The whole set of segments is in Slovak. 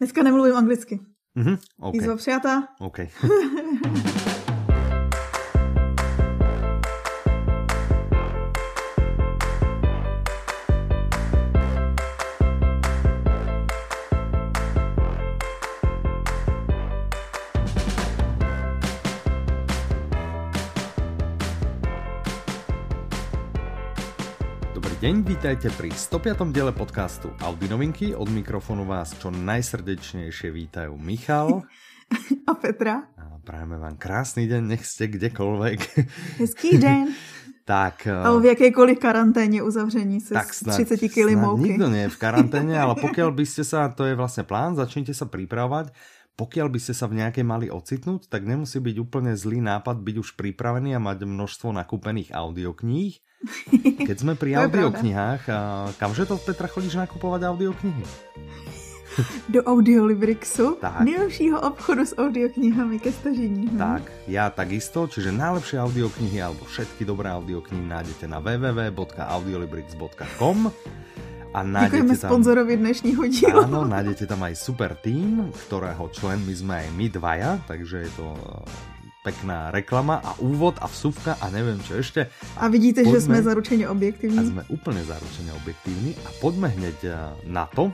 Dneska nemluvím anglicky. Mhm, OK. Výzva přijatá. OK. vítajte pri 105. diele podcastu Audi novinky. Od mikrofónu vás čo najsrdečnejšie vítajú Michal. A Petra. A prajeme vám krásny deň, nech ste kdekoľvek. Hezký den. tak, eh, Ale v jakékoliv karanténě uzavření se tak snad, 30 kg snad mouky. nikto nie je v karanténe, ale pokiaľ by ste sa, to je vlastne plán, začnite sa pripravovať, pokiaľ by ste sa v nejakej mali ocitnúť, tak nemusí byť úplne zlý nápad byť už pripravený a mať množstvo nakúpených audiokníh. Keď sme pri audioknihách, kamže to Petra chodíš nakupovať audioknihy? Do Audiolibrixu, Tak. nejlepšího obchodu s audioknihami ke stažení. Hm. Tak, ja takisto, čiže najlepšie audioknihy alebo všetky dobré audioknihy nájdete na www.audiolibrix.com a nájdete tam... sponzorovi dnešního dílu. Áno, nájdete tam aj super tým, ktorého členmi sme aj my dvaja, takže je to pekná reklama a úvod a vsuvka a neviem čo ešte. A vidíte, že Poďme. jsme zaručeně A sme úplne zaručene objektívni a poďme hneď eh, na to,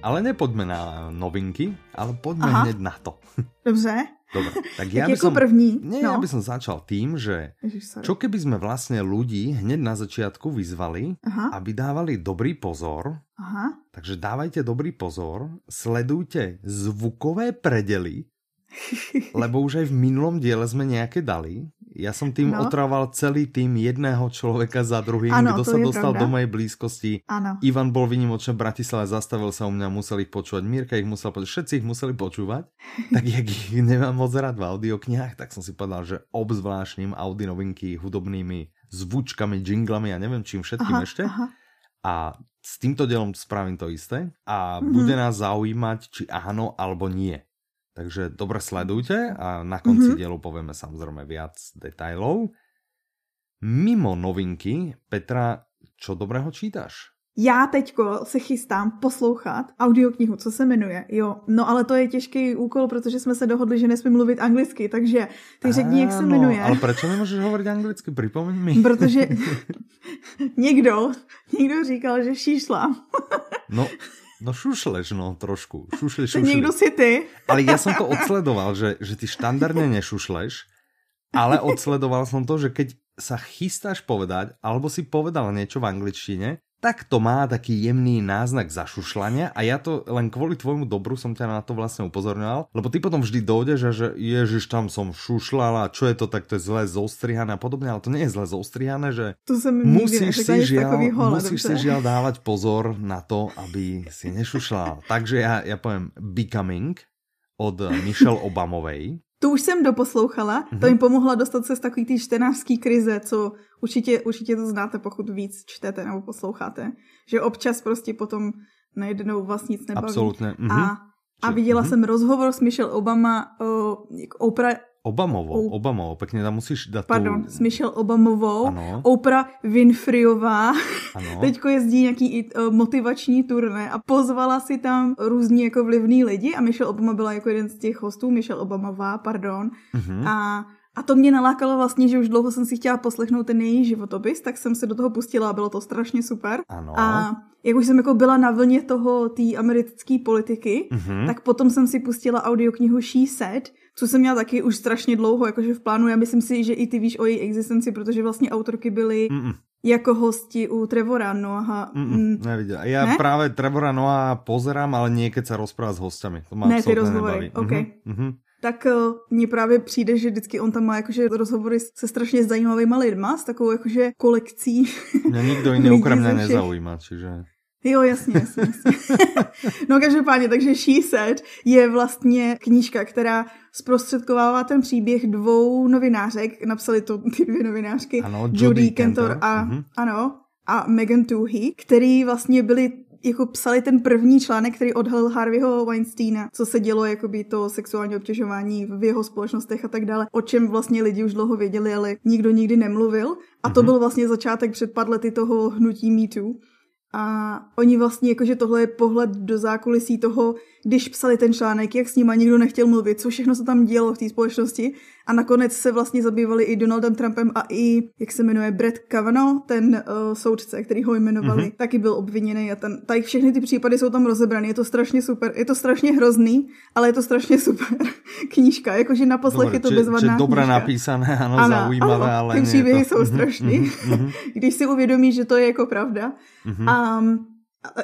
ale nepoďme na novinky, ale poďme Aha. hneď na to. Dobře. Dobre, tak ja by som... první. Nie, no. ja by som začal tým, že Ježiš, sorry. čo keby sme vlastne ľudí hneď na začiatku vyzvali, Aha, aby dávali dobrý pozor, aha. takže dávajte dobrý pozor, sledujte zvukové predely, lebo už aj v minulom diele sme nejaké dali. Ja som tým No. otrával celý tým jedného človeka za druhým, kto to sa dostal pravda. do mojej blízkosti. Áno. Ivan bol vynimočne v Bratislave, zastavil sa u mňa, musel ich počúvať. Mirka ich musel počúvať, všetci ich museli počúvať. tak jak ich nemám moc rád v audioknihách, tak som si povedal, že obzvláštnym Audi novinky hudobnými zvučkami, jinglami a neviem čím všetkým Aha, ešte. aha. A s týmto dielom spravím to isté a Mhm. bude nás zaujímať, či áno alebo nie. Takže dobre sledujte a na konci Mhm. dielu povieme samozrejme viac detajlov. Mimo novinky, Petra, čo dobrého čítaš? Já teďko se chystám poslouchat audioknihu, co se jmenuje. Jo, no ale to je těžký úkol, protože jsme se dohodli, že nesmím mluvit anglicky, takže ty řekni, jak se jmenuje. Ale prečo nemôžeš hovoriť anglicky? Pripomeň mi. Protože někdo, někdo říkal, že šíšla. No, no šušleš, no trošku. Šušli, šušli. někdo si ty. Ale ja som to odsledoval, že, že ty štandardne nešušleš, ale odsledoval som to, že keď sa chystáš povedať, alebo si povedal niečo v angličtine, tak to má taký jemný náznak zašušľania a ja to len kvôli tvojmu dobru som ťa na to vlastne upozorňoval, lebo ty potom vždy dojdeš a že ježiš, tam som šušľala, čo je to, tak to je zle zostrihané a podobne, ale to nie je zle zostrihané, že To nikdy musíš si, žiaľ, ale musíš si žiaľ dávať pozor na to, aby si nešušľal. Takže ja, ja poviem Becoming od Michelle Obamovej. Tu už jsem doposlouchala, Mhm. to jim pomohla dostat se z takový té čtenářský krize, co určitě, určitě to znáte, pokud víc čtete nebo posloucháte. Že občas prostě potom najednou vás nic nebaví. Absolútne. Mhm. A, a viděla mhm. jsem rozhovor s Michelle Obama, o, jak Oprah, Obamovou, O- Obamovou, pekne tam musíš dať pardon, tú... s Michelle Obamovou, Ano, Oprah Winfreyová, ano. teďko jezdí nějaký uh, motivační turné a pozvala si tam různí jako vlivný lidi a Michelle Obama byla jako jeden z těch hostů, Michelle Obamová, pardon, Mhm. a a to mě nalákalo vlastně, že už dlouho jsem si chtěla poslechnout ten její životopis, tak jsem se do toho pustila a bylo to strašně super. Ano. A jak už jsem jako byla na vlně toho té americké politiky, Mhm. tak potom jsem si pustila audioknihu She Said, co jsem měla taky už strašně dlouho jakože v plánu. Já myslím si, že i ty víš o její existenci, protože vlastně autorky byly Mm-mm, jako hosti u Trevora Noaha. Mm, nevidel. Ja Ne? práve Trevora Noah pozerám, ale nie keď sa rozpráva s hostiami. To ma Ne, ty rozhovory, nebaví. ok. Mhm, mhm. tak uh, mně právě přijde, že vždycky on tam má jakože rozhovory se strašně zajímavýma lidma, s takovou jakože kolekcí. Mňa nikto iný okrem mňa nezaujíma, čiže... Jo, jasně, jasně, jasně. no každopádně, takže She Said je vlastně knížka, která zprostředkovává ten příběh dvou novinářek, napsali to ty dvě novinářky, Ano, Judy Judy Kentor Kentor, a, mhm. ano, a Megan Toohey, který vlastně byli jako psali ten první článek, který odhalil Harveyho Weinsteina, co se dělo, jakoby to sexuální obtěžování v jeho společnostech a tak dále, o čem vlastně lidi už dlouho věděli, ale nikdo nikdy nemluvil. A to Mhm. byl vlastně začátek před pár lety toho hnutí Me Too. A oni vlastně, jakože tohle je pohled do zákulisí toho, když psali ten článek, jak s nima nikdo nechtěl mluvit, co všechno se tam dělo v té společnosti. A nakonec se vlastně zabývali i Donaldem Trumpem a i, jak se jmenuje, Brett Kavanaugh, ten uh, soudce, který ho jmenovali, mm-hmm. taky byl obviněný. A ten, tady všechny ty případy jsou tam rozebrané. Je to strašně super. Je to strašně hrozný, ale je to strašně super knížka. Jakože na poslech je to bezvadná dobré napísané, ano, ano zaujímavé, ano, ale ty příběhy to... jsou mhm, strašný. Mm-hmm. Když si uvědomíš, že to je jako pravda. Mm-hmm. A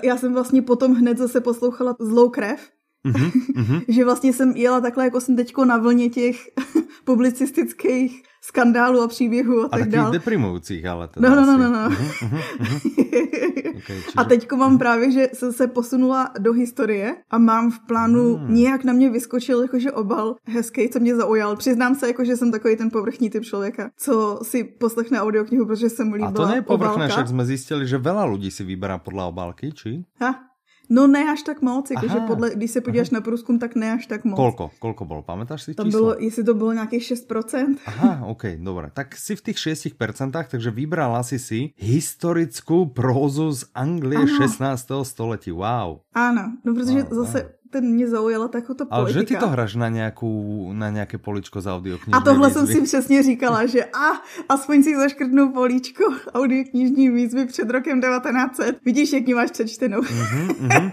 já jsem vlastně potom hned zase poslouchala Zlou krev, mm-hmm, mm-hmm. že vlastně jsem jela takhle, jako jsem teďko na vlně těch publicistických skandálů a příběhů a, a tak dále. deprimujících, ale teda No, no, no, no, no. Uh-huh, uh-huh. okay, čiže... A teďko mám právě, že jsem se posunula do historie a mám v plánu, hmm. nějak na mě vyskočil jakože obal hezký, co mě zaujal. Přiznám se, jako, že jsem takový ten povrchní typ člověka, co si poslechne audioknihu, protože se mu líbila A to nie je povrchné, však jsme zjistili, že veľa lidí si vyberá podle obálky, či? Ha, No ne až tak moc, jakože podle, když se podíváš aha. na průzkum, tak ne až tak moc. Kolko? Kolko bylo? Pamätáš si Tam číslo? bylo, jestli to bylo nějakých 6%. Aha, ok, dobré. Tak si v těch 6%, takže vybrala si si historickou prózu z Anglie ano. 16. století. Wow. Ano, no protože wow, zase wow ten mě zaujala taková politika. Ale že ty to hráš na, nějakou, na nějaké poličko z audioknižní A tohle výzvy. jsem si přesně říkala, že a, aspoň si zaškrtnu políčko audioknižní výzvy před rokem 1900. Vidíš, jak máš přečtenou. Mm-hmm, mm-hmm.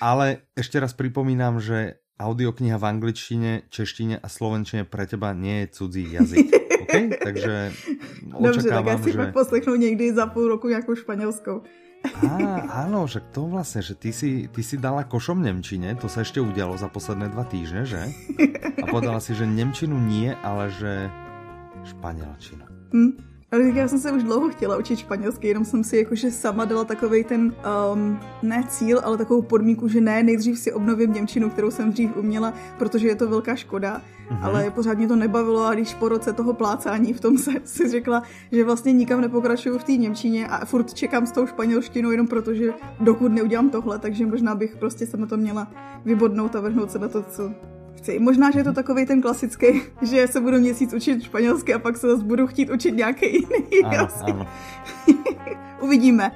Ale ešte raz pripomínam, že audiokniha v angličtine, češtine a slovenčine pre teba nie je cudzí jazyk. Okay? Takže Dobře, tak já si že... pak poslechnu někdy za půl roku nějakou španělskou. Á, áno, však to vlastne, že ty si, ty si dala košom Nemčine, to sa ešte udialo za posledné dva týždne, že? A povedala si, že Nemčinu nie, ale že Španielčinu. Hm. Ale já jsem se už dlouho chtěla učit španělsky, jenom jsem si jakože sama dala takový ten, um, ne cíl, ale takovou podmínku, že ne, nejdřív si obnovím Němčinu, kterou jsem dřív uměla, protože je to velká škoda, mm-hmm. ale pořád mě to nebavilo a když po roce toho plácání v tom se si řekla, že vlastně nikam nepokračuju v té Němčině a furt čekám s tou španělštinou jenom protože dokud neudělám tohle, takže možná bych prostě na to měla vybodnout a vrhnout se na to, co chci. Možná, že je to takový ten klasický, že se budu měsíc učit španělsky a pak se zase budu chtít učit nějaký jiný. Ano, ano. Uvidíme.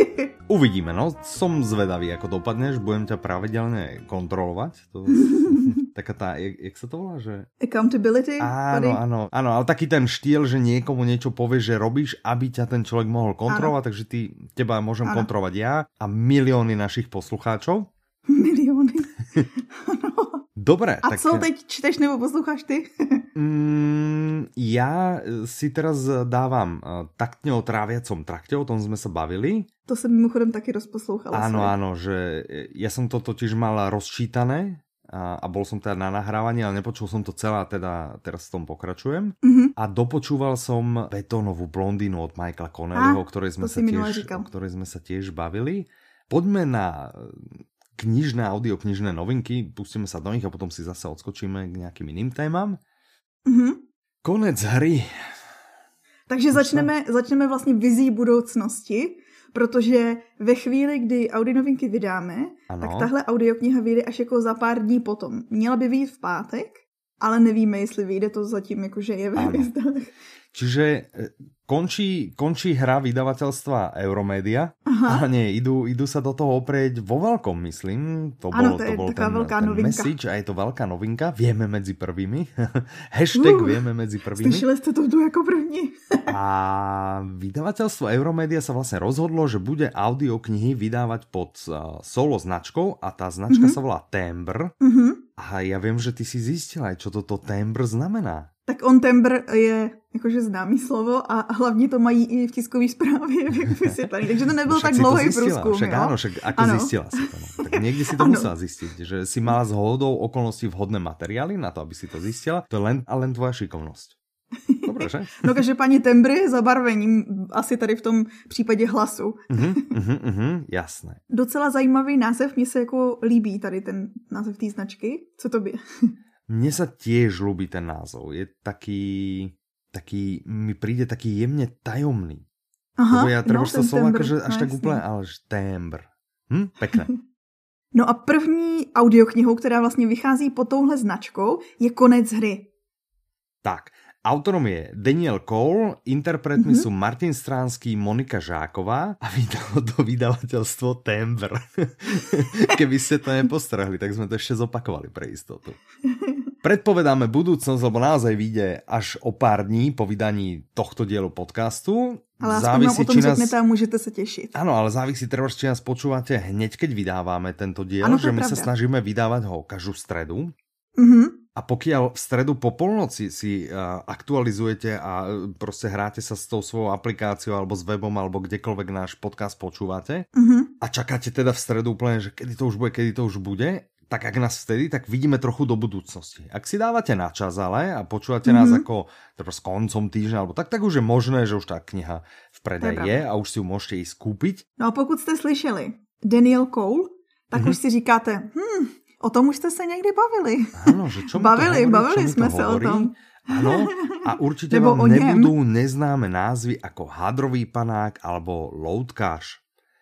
Uvidíme, no. Som zvedavý, ako dopadneš. Budem ťa pravidelne kontrolovať. To... Taká tá, jak, jak sa to volá? Že... Accountability? Áno, áno, áno, ale taký ten štýl, že niekomu niečo povieš, že robíš, aby ťa ten človek mohol kontrolovať, áno. takže ty, teba môžem áno. kontrolovať ja a milióny našich poslucháčov. Milióny. Dobre. A tak... co teď čteš nebo posloucháš ty? mm, ja si teraz dávam uh, taktne o tráviacom trakte, o tom sme sa bavili. To som mimochodem taky rozposlouchala. Áno, svoj. áno, že ja som to totiž mal rozčítané a, a bol som teda na nahrávaní, ale nepočul som to celé a teda teraz v tom pokračujem. Mm-hmm. A dopočúval som Betónovú blondínu od Michaela Connellyho, o ktorej sme, sa tiež, o ktorej sme sa tiež bavili. Poďme na knižné, audioknižné novinky, pustíme sa do nich a potom si zase odskočíme k nejakým iným témam. Mm-hmm. Konec hry. Takže začneme, začneme vlastně vizí budoucnosti, protože ve chvíli, kdy audio novinky vydáme, ano. tak tahle audiokniha vyjde až jako za pár dní potom. Měla by vyjít v pátek, ale nevíme, jestli vyjde to zatím, jakože je ve Čiže e, končí, končí hra vydavateľstva Euromedia, Aha. ale nie, idú, idú sa do toho oprieť vo veľkom, myslím. To ano, bol, to, to bol ten, veľká ten novinka. message a je to veľká novinka. Vieme medzi prvými. Hashtag uh, vieme medzi prvými. Slyšeli ste to tu ako první. a vydavateľstvo Euromedia sa vlastne rozhodlo, že bude audioknihy vydávať pod uh, solo značkou a tá značka uh-huh. sa volá Timbre. Uh-huh. A ja viem, že ty si zistila aj, čo toto Timbre znamená. Tak on tembr je jakože známý slovo a hlavně to mají i v tiskové zprávě vysvětlený. Takže to nebyl no, tak dlouhý průzkum. Však jo? áno, však ako ano. zistila si to? No? Tak niekde si to ano. musela zistiť, že si mala z hodou okolností vhodné materiály na to, aby si to zistila. To je len a len tvoja šikovnosť. Dobre, že? No každopádně tembry zabarvením asi tady v tom případě hlasu. Uh-huh, uh-huh, jasné. Docela zajímavý název, mně se jako líbí tady ten název té značky. Co to by? Mne sa tiež ľúbi ten názov. Je taký, taký, mi príde taký jemne tajomný. Aha, Lebo ja treba no, sa slovo akože až no, tak úplne, ale že tembr. Hm, pekné. No a první audioknihou, která vlastně vychází pod touhle značkou, je Konec hry. Tak, Autorom je Daniel Cole, interpretmi mm-hmm. sú Martin Stránský, Monika Žáková a vydalo to vydavateľstvo Timbre. Keby ste to nepostrahli, tak sme to ešte zopakovali pre istotu. Predpovedáme budúcnosť, lebo naozaj vyjde až o pár dní po vydaní tohto dielu podcastu. Ale závisí, o tom nás... a môžete sa tešiť. Áno, ale závisí treba, či nás počúvate hneď, keď vydávame tento diel, ano, že my pravda. sa snažíme vydávať ho každú stredu. Mm-hmm. A pokiaľ v stredu po polnoci si uh, aktualizujete a uh, proste hráte sa s tou svojou aplikáciou alebo s webom alebo kdekoľvek náš podcast počúvate uh-huh. a čakáte teda v stredu úplne, že kedy to už bude, kedy to už bude, tak ak nás vtedy, tak vidíme trochu do budúcnosti. Ak si dávate na čas ale a počúvate mm-hmm. nás ako teda s koncom týždňa alebo tak, tak už je možné, že už tá kniha v predaji je, je a už si ju môžete ísť kúpiť. No a pokud ste slyšeli Daniel Cole, tak mm-hmm. už si říkáte, hm, O tom už ste sa niekdy bavili. Áno, že čo bavili, hovorí, bavili čo sme sa o tom. Áno, a určite Nebo vám nebudú neznáme názvy ako hadrový panák alebo loutkáš.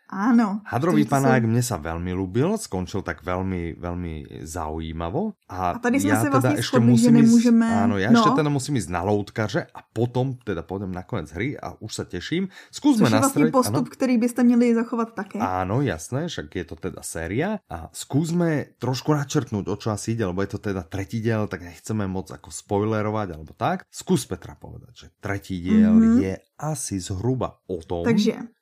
Áno. Hadrový panák sú... mne sa veľmi ľúbil, skončil tak veľmi, veľmi zaujímavo. A, a tady sme ja sa teda vlastne ešte musím že nemôžeme... ísť, áno, ja no. ešte teda musím ísť na loutkaře a potom teda pôjdem na konec hry a už sa teším. Skúsme Což je vlastne postup, áno. ktorý by ste měli zachovať také. Áno, jasné, však je to teda séria. A skúsme trošku načrtnúť, o čo asi ide, lebo je to teda tretí diel, tak nechceme moc ako spoilerovať alebo tak. Skús Petra povedať, že tretí diel mm-hmm. je asi zhruba o tom, Takže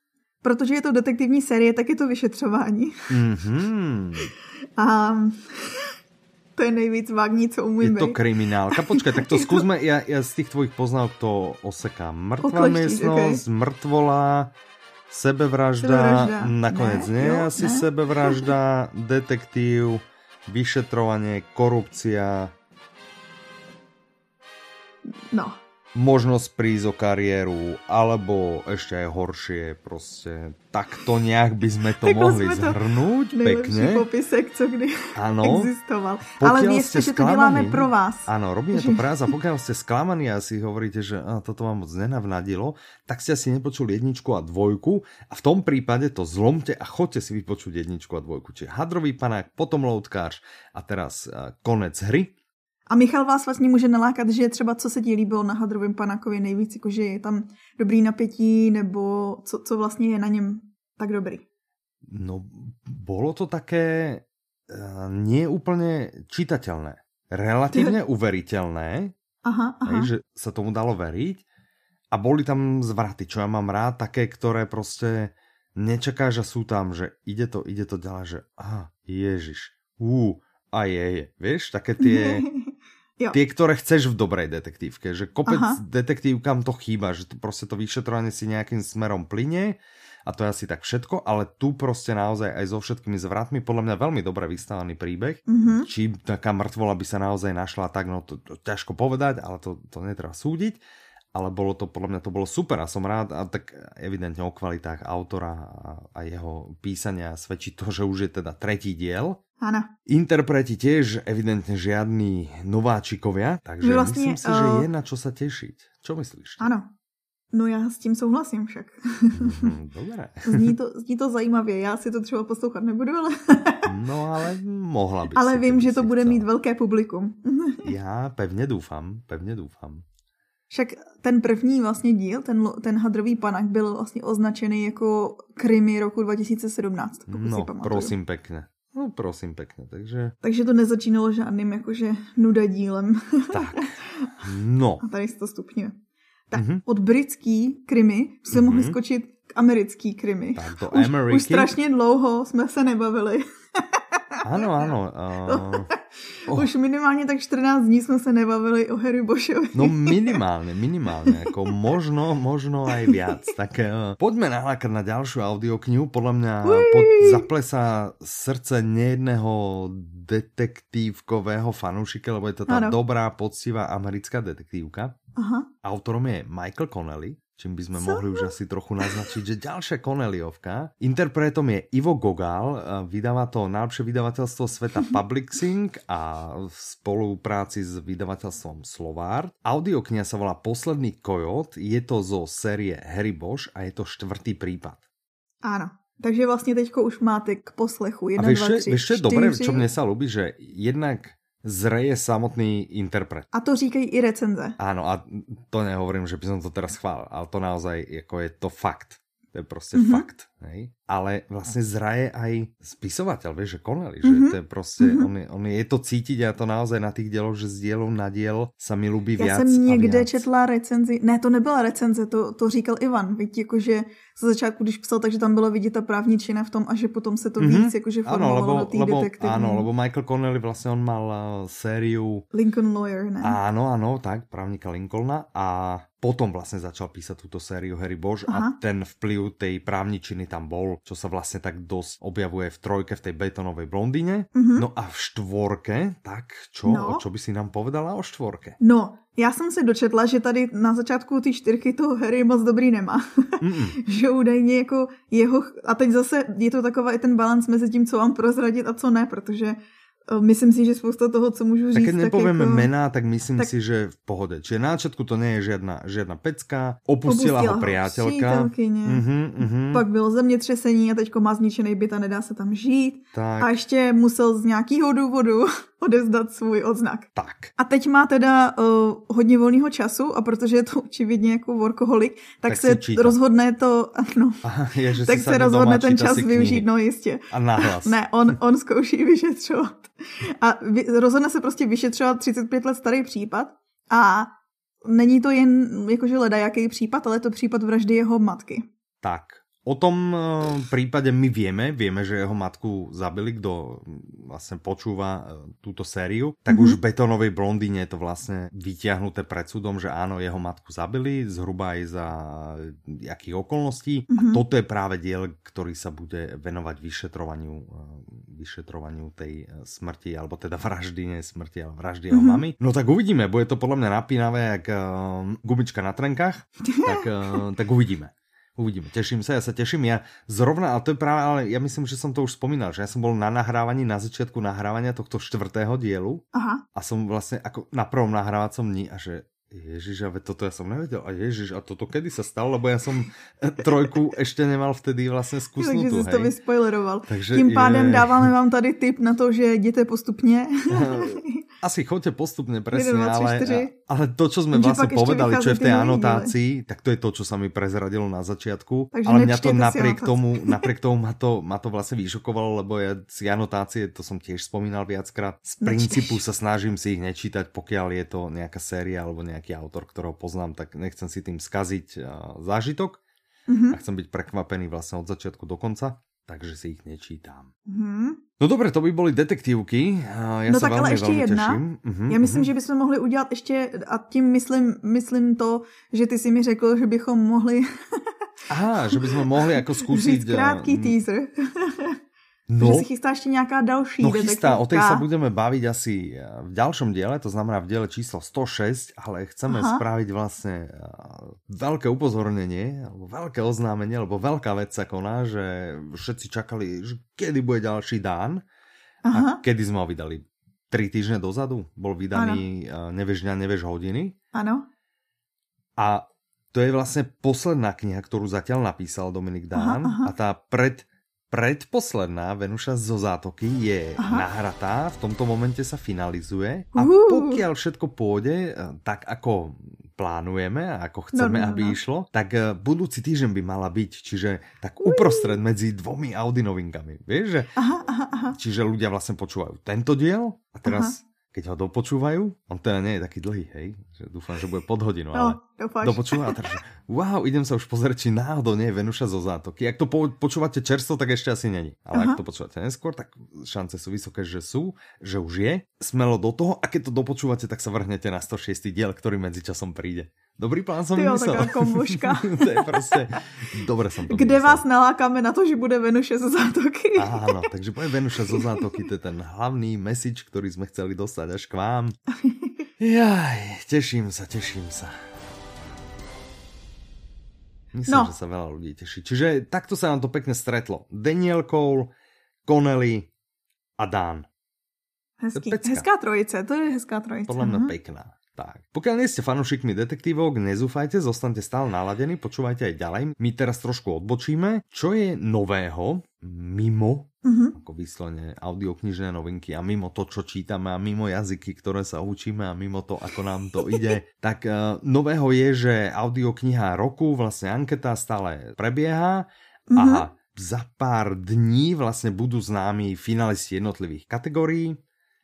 protože je to detektivní série, tak je to vyšetřování. Mm-hmm. A to je nejvíc vágní, co umím Je to kriminálka. Počkaj, tak to skúsme, ja, ja z tých tvojich poznávok to osekám. Mrtvá miestnosť, okay. mrtvola, sebevražda, sebevražda. nakoniec ne, nie, jo, asi ne. sebevražda, detektív, vyšetrovanie, korupcia. No, možnosť prísť o kariéru, alebo ešte aj horšie, proste takto nejak by sme to mohli sme zhrnúť to pekne. popisek, co kdy ano, existoval. Ale viete, že to děláme pro vás. Áno, robíme to pre vás a pokiaľ ste sklamaní a si hovoríte, že a, toto vám moc nenavnadilo, tak ste si nepočuli jedničku a dvojku a v tom prípade to zlomte a chodte si vypočuť jedničku a dvojku. Čiže hadrový panák, potom loutkář a teraz a, konec hry a Michal vás vlastně může nalákat, že třeba co se ti líbilo na Hadrovém panákovi nejvíc, jako že je tam dobrý napětí, nebo co, co vlastně je na něm tak dobrý? No, bolo to také uh, nie úplne čitateľné. Relatívne uveriteľné, aha, aha. Hej, že sa tomu dalo veriť. A boli tam zvraty, čo ja mám rád, také, ktoré proste nečakáš a sú tam, že ide to, ide to ďalej, že aha, ježiš, ú, a je, je, vieš, také tie Jo. Tie, ktoré chceš v dobrej detektívke, že kopec Aha. detektívkam to chýba, že to proste to vyšetrovanie si nejakým smerom plyne a to je asi tak všetko, ale tu proste naozaj aj so všetkými zvratmi, podľa mňa veľmi dobre vystavaný príbeh. Mm-hmm. Či taká mŕtvola by sa naozaj našla tak, no to, to ťažko povedať, ale to, to netreba súdiť ale bolo to, podľa mňa to bolo super a som rád a tak evidentne o kvalitách autora a, a jeho písania svedčí to, že už je teda tretí diel Áno. Interpreti tiež evidentne žiadni nováčikovia, takže vlastne, myslím si, že je na čo sa tešiť. Čo myslíš? Áno. No já s tím souhlasím však. Mm, dobré. zní, to, zní to zajímavě, já si to třeba poslouchat nebudu, ale... no ale mohla by Ale si, vím, že to bude chcel. mít velké publikum. já pevně doufám, pevně doufám. Však ten první vlastně díl, ten, ten hadrový panak byl vlastně označený jako krimi roku 2017, pokud no, si pamatuju. prosím pekne. No prosím pekne, takže... Takže to nezačínalo žádným jakože nudadílem. Tak, no. A tady se to stupňuje. Tak mm-hmm. od britský krimi jsme mm-hmm. mohli skočit k americký krimi. Tak to už, už strašně dlouho jsme se nebavili. Áno, áno. Uh, oh. Už minimálne tak 14 dní sme sa nebavili o Harry Bošovi. No minimálne, minimálne. Ako možno, možno aj viac. Tak uh, poďme nahlakať na ďalšiu audioknihu. Podľa mňa pod, zaplesá srdce nejedného detektívkového fanúšika, lebo je to tá ano. dobrá, poctivá americká detektívka. Aha. Autorom je Michael Connelly čím by sme mohli už asi trochu naznačiť, že ďalšia Koneliovka. Interpretom je Ivo Gogal, vydáva to najlepšie vydavateľstvo sveta Publixing a v spolupráci s vydavateľstvom Slovár. Audioknia sa volá Posledný kojot, je to zo série Harry Bosch a je to štvrtý prípad. Áno. Takže vlastne teďko už máte k poslechu 1, a vieš, 2, 3, vieš, 4, dobre, čo mne sa ľúbi, že jednak zreje samotný interpret. A to říkají i recenze. Áno, a to nehovorím, že by som to teraz chválil, ale to naozaj jako je to fakt. To je prostě mm -hmm. fakt. Hej? Ale vlastně zraje aj spisovateľ, vieš, že Connelly, mm -hmm. že mhm. to je prostě, mm -hmm. on, je, on je, to cítiť a to naozaj na tých dieloch, že z dielu na diel sa mi ľubí viac Já jsem někde četla recenzi, ne, to nebyla recenze, to, to říkal Ivan, víte, jakože ze začátku, když psal, takže tam bylo vidět ta právní čina v tom a že potom se to mm -hmm. víc jakože formovalo ano, lebo, do tých lebo, detektivní. Áno, lebo Michael Connelly vlastně on mal uh, sériu... Lincoln Lawyer, ne? Áno, áno, tak, právnika Lincolna a potom vlastne začal písať túto sériu Harry Bož Aha. a ten vplyv tej právničiny tam bol, čo sa vlastne tak dosť objavuje v trojke, v tej betonovej blondíne. Mm-hmm. No a v štvorke, tak čo? No. O čo by si nám povedala o štvorke? No, já jsem se dočetla, že tady na začátku ty čtyřky toho Harry moc dobrý nemá. že údajně jako jeho, a teď zase je to takový ten balans mezi tím, co vám prozradit a co ne, protože Myslím si, že spousta toho, co můžu říct... Tak keď nepovieme jako... mená, tak myslím tak... si, že v pohode. Čiže na začiatku to nie je žiadna, žiadna pecka, opustila, opustila ho priateľka. Uh-huh, uh-huh. Pak bylo zemětřesení a teďko má zničený byt a nedá se tam žít. Tak. A ještě musel z nějakého důvodu odezdat svůj odznak. Tak. A teď má teda uh, hodně volného času a protože je to očividně jako workoholik, tak, tak se rozhodne to, no, Aha, je, tak se rozhodne ten čas využít, no jistě. A nahlas. Ne, on, on zkouší vyšetřovat. A vy, rozhodne se prostě vyšetřovat 35 let starý případ a není to jen jakože ledajaký případ, ale je to případ vraždy jeho matky. Tak, O tom eh, prípade my vieme, vieme, že jeho matku zabili, kto vlastne počúva eh, túto sériu, tak mm -hmm. už v betonovej blondíne je to vlastne vytiahnuté pred súdom, že áno, jeho matku zabili, zhruba aj za jakých okolností. Mm -hmm. A mhm. toto je práve diel, ktorý sa bude venovať vyšetrovaniu, eh, vyšetrovaniu tej smrti, alebo teda vraždy, nie smrti, ale vraždy jeho mm -hmm. mamy. No tak uvidíme, bude to podľa mňa napínavé jak gumička na trenkách, tak, tak uvidíme. Uvidíme, teším sa, ja sa teším. Ja zrovna, ale to je práve, ale ja myslím, že som to už spomínal, že ja som bol na nahrávaní, na začiatku nahrávania tohto štvrtého dielu Aha. a som vlastne ako na prvom nahrávacom dni a že Ježiš, ale toto ja som nevedel. A ježiš, a toto kedy sa stalo? Lebo ja som trojku ešte nemal vtedy vlastne skúsnutú. Takže si to vyspoileroval. Takže Tím pádem je... dáváme vám tady tip na to, že jděte postupně. Asi choďte postupne, presne, 1, 2, 3, ale, ale to, čo sme vlastne povedali, čo je v tej anotácii, tak to je to, čo sa mi prezradilo na začiatku. Takže ale mňa to napriek tomu, napriek tomu ma to, ma to vlastne vyšokovalo, lebo ja si anotácie, to som tiež spomínal viackrát, z princípu sa snažím si ich nečítať, pokiaľ je to nejaká séria alebo nejaký autor, ktorého poznám, tak nechcem si tým skaziť zážitok. Mm-hmm. A chcem byť prekvapený vlastne od začiatku do konca takže si ich nečítám. Mm-hmm. No dobré, to by byly detektívky. Já no se tak velmi, ale ještě jedna. Uh-huh, Já myslím, uh-huh. že bychom mohli udělat ještě, a tím myslím, myslím to, že ty si mi řekl, že bychom mohli... Aha, že bychom mohli jako zkusit... krátký uh, teaser. No, že si chystá ještě nějaká další No chystá, o tej sa budeme baviť asi eh, v ďalšom diele, to znamená v diele číslo 106, ale chceme Aha. spraviť vlastne eh, veľké upozornenie, alebo veľké oznámenie, lebo veľká vec sa koná, že všetci čakali, že kedy bude ďalší dán Aha. a kedy sme ho vydali. Tri týždne dozadu bol vydaný ano. Eh, Nevieš dňa, nevieš hodiny. Áno. A to je vlastne posledná kniha, ktorú zatiaľ napísal Dominik Dán aha, aha. a tá pred predposledná Venuša zo zátoky je Aha. nahratá, v tomto momente sa finalizuje a uh. pokiaľ všetko pôjde eh, tak, ako plánujeme a ako chceme, no, no, no. aby išlo, tak eh, budúci týždeň by mala byť, čiže tak uprostred medzi dvomi Audi novinkami. Vieš, že? Aha, aha, aha. Čiže ľudia vlastne počúvajú tento diel a teraz aha keď ho dopočúvajú, on teda nie je taký dlhý, hej, že dúfam, že bude pod hodinu, no, ale dopočúva a že wow, idem sa už pozrieť, či náhodou nie je Venuša zo zátoky. Ak to po, počúvate čerstvo, tak ešte asi není. Ale Aha. ak to počúvate neskôr, tak šance sú vysoké, že sú, že už je. Smelo do toho a keď to dopočúvate, tak sa vrhnete na 106. diel, ktorý medzičasom príde. Dobrý plán som Tyjo, vymyslel. taká kombuška. to je prostě, dobre som to Kde vymyslel. vás nalákáme na to, že bude Venuše zo zátoky. Áno, takže bude Venuša zo zátoky, to je ten hlavný message, ktorý sme chceli dostať až k vám. Jaj, teším sa, teším sa. Myslím, no. že sa veľa ľudí teší. Čiže takto sa nám to pekne stretlo. Daniel Cole, Connelly a Dan. Hezký, hezká trojice, to je hezká trojice. Podľa mňa uh-huh. pekná. Tak, pokiaľ nie ste fanúšikmi detektívok, nezúfajte, zostaňte stále naladení, počúvajte aj ďalej. My teraz trošku odbočíme. Čo je nového mimo uh-huh. ako vyslovene audioknižné novinky a mimo to, čo čítame a mimo jazyky, ktoré sa učíme a mimo to, ako nám to ide, tak uh, nového je, že audiokniha roku, vlastne anketa stále prebieha uh-huh. a za pár dní vlastne budú známi finalisti jednotlivých kategórií.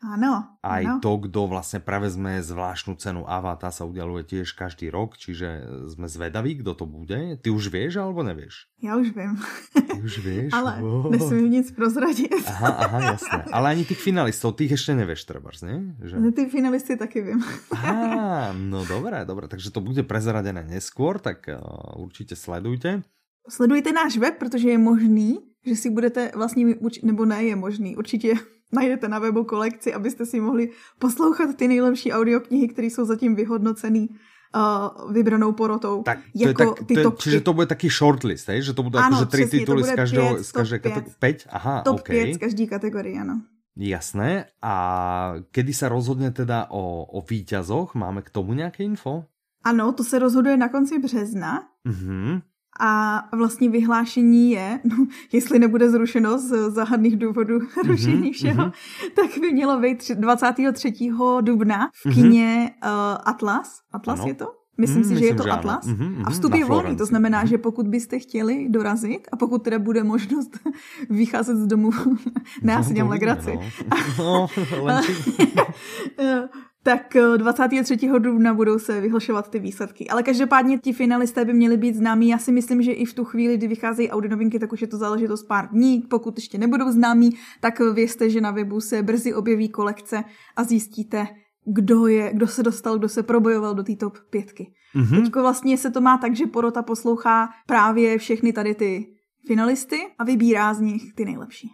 Áno. Aj áno. to, kto vlastne prevezme zvláštnu cenu AVA, tá sa udialuje tiež každý rok, čiže sme zvedaví, kto to bude. Ty už vieš alebo nevieš? Ja už viem. Ty už vieš? Ale oh. nesmím nic prozradiť. Aha, aha, jasné. Ale ani tých finalistov, tých ešte nevieš, trebárs, nie? Že... No, ty finalisty taky viem. Aha, no dobré, dobré. Takže to bude prezradené neskôr, tak uh, určite sledujte. Sledujte náš web, protože je možný, že si budete vlastně, nebo ne je možný, určitě najdete na webu kolekci, abyste si mohli poslouchat ty nejlepší audioknihy, které jsou zatím vyhodnocený uh, vybranou porotou. Tak, to jako je tak, ty to je, čiže to bude taký shortlist, hej? že to budú akože tri tituly z, každého, z každej kategórie. 5? Aha, top okay. 5 z každej kategórie, áno. Jasné. A kedy sa rozhodne teda o, o víťazoch? Máme k tomu nějaké info? Ano, to se rozhoduje na konci března. Uh-huh. A vlastně vyhlášení je, no, jestli nebude zrušeno z záhadných důvodů mm-hmm, rušení všeho, mm-hmm. tak by mělo být 23. dubna v mhm. kině mm-hmm. uh, Atlas. Atlas ano. je to? Myslím mm, si, myslím, že je to že Atlas. Mm-hmm, a vstup je volný, to znamená, že pokud byste chtěli dorazit a pokud teda bude možnost vycházet z domu, ne, já si dělám legraci. No, no, tak 23. Eh, dubna budou se vyhlašovat ty výsledky. Ale každopádně ti finalisté by měli být známí. Já si myslím, že i v tu chvíli, kdy vycházejí Audi novinky, tak už je to záležitost pár dní. Pokud ještě nebudou známí, tak vězte, že na webu se brzy objeví kolekce a zjistíte, kdo, je, kdo se dostal, kdo se probojoval do té top pětky. Mm-hmm. Teďko vlastně se to má tak, že porota poslouchá právě všechny tady ty finalisty a vybírá z nich ty nejlepší.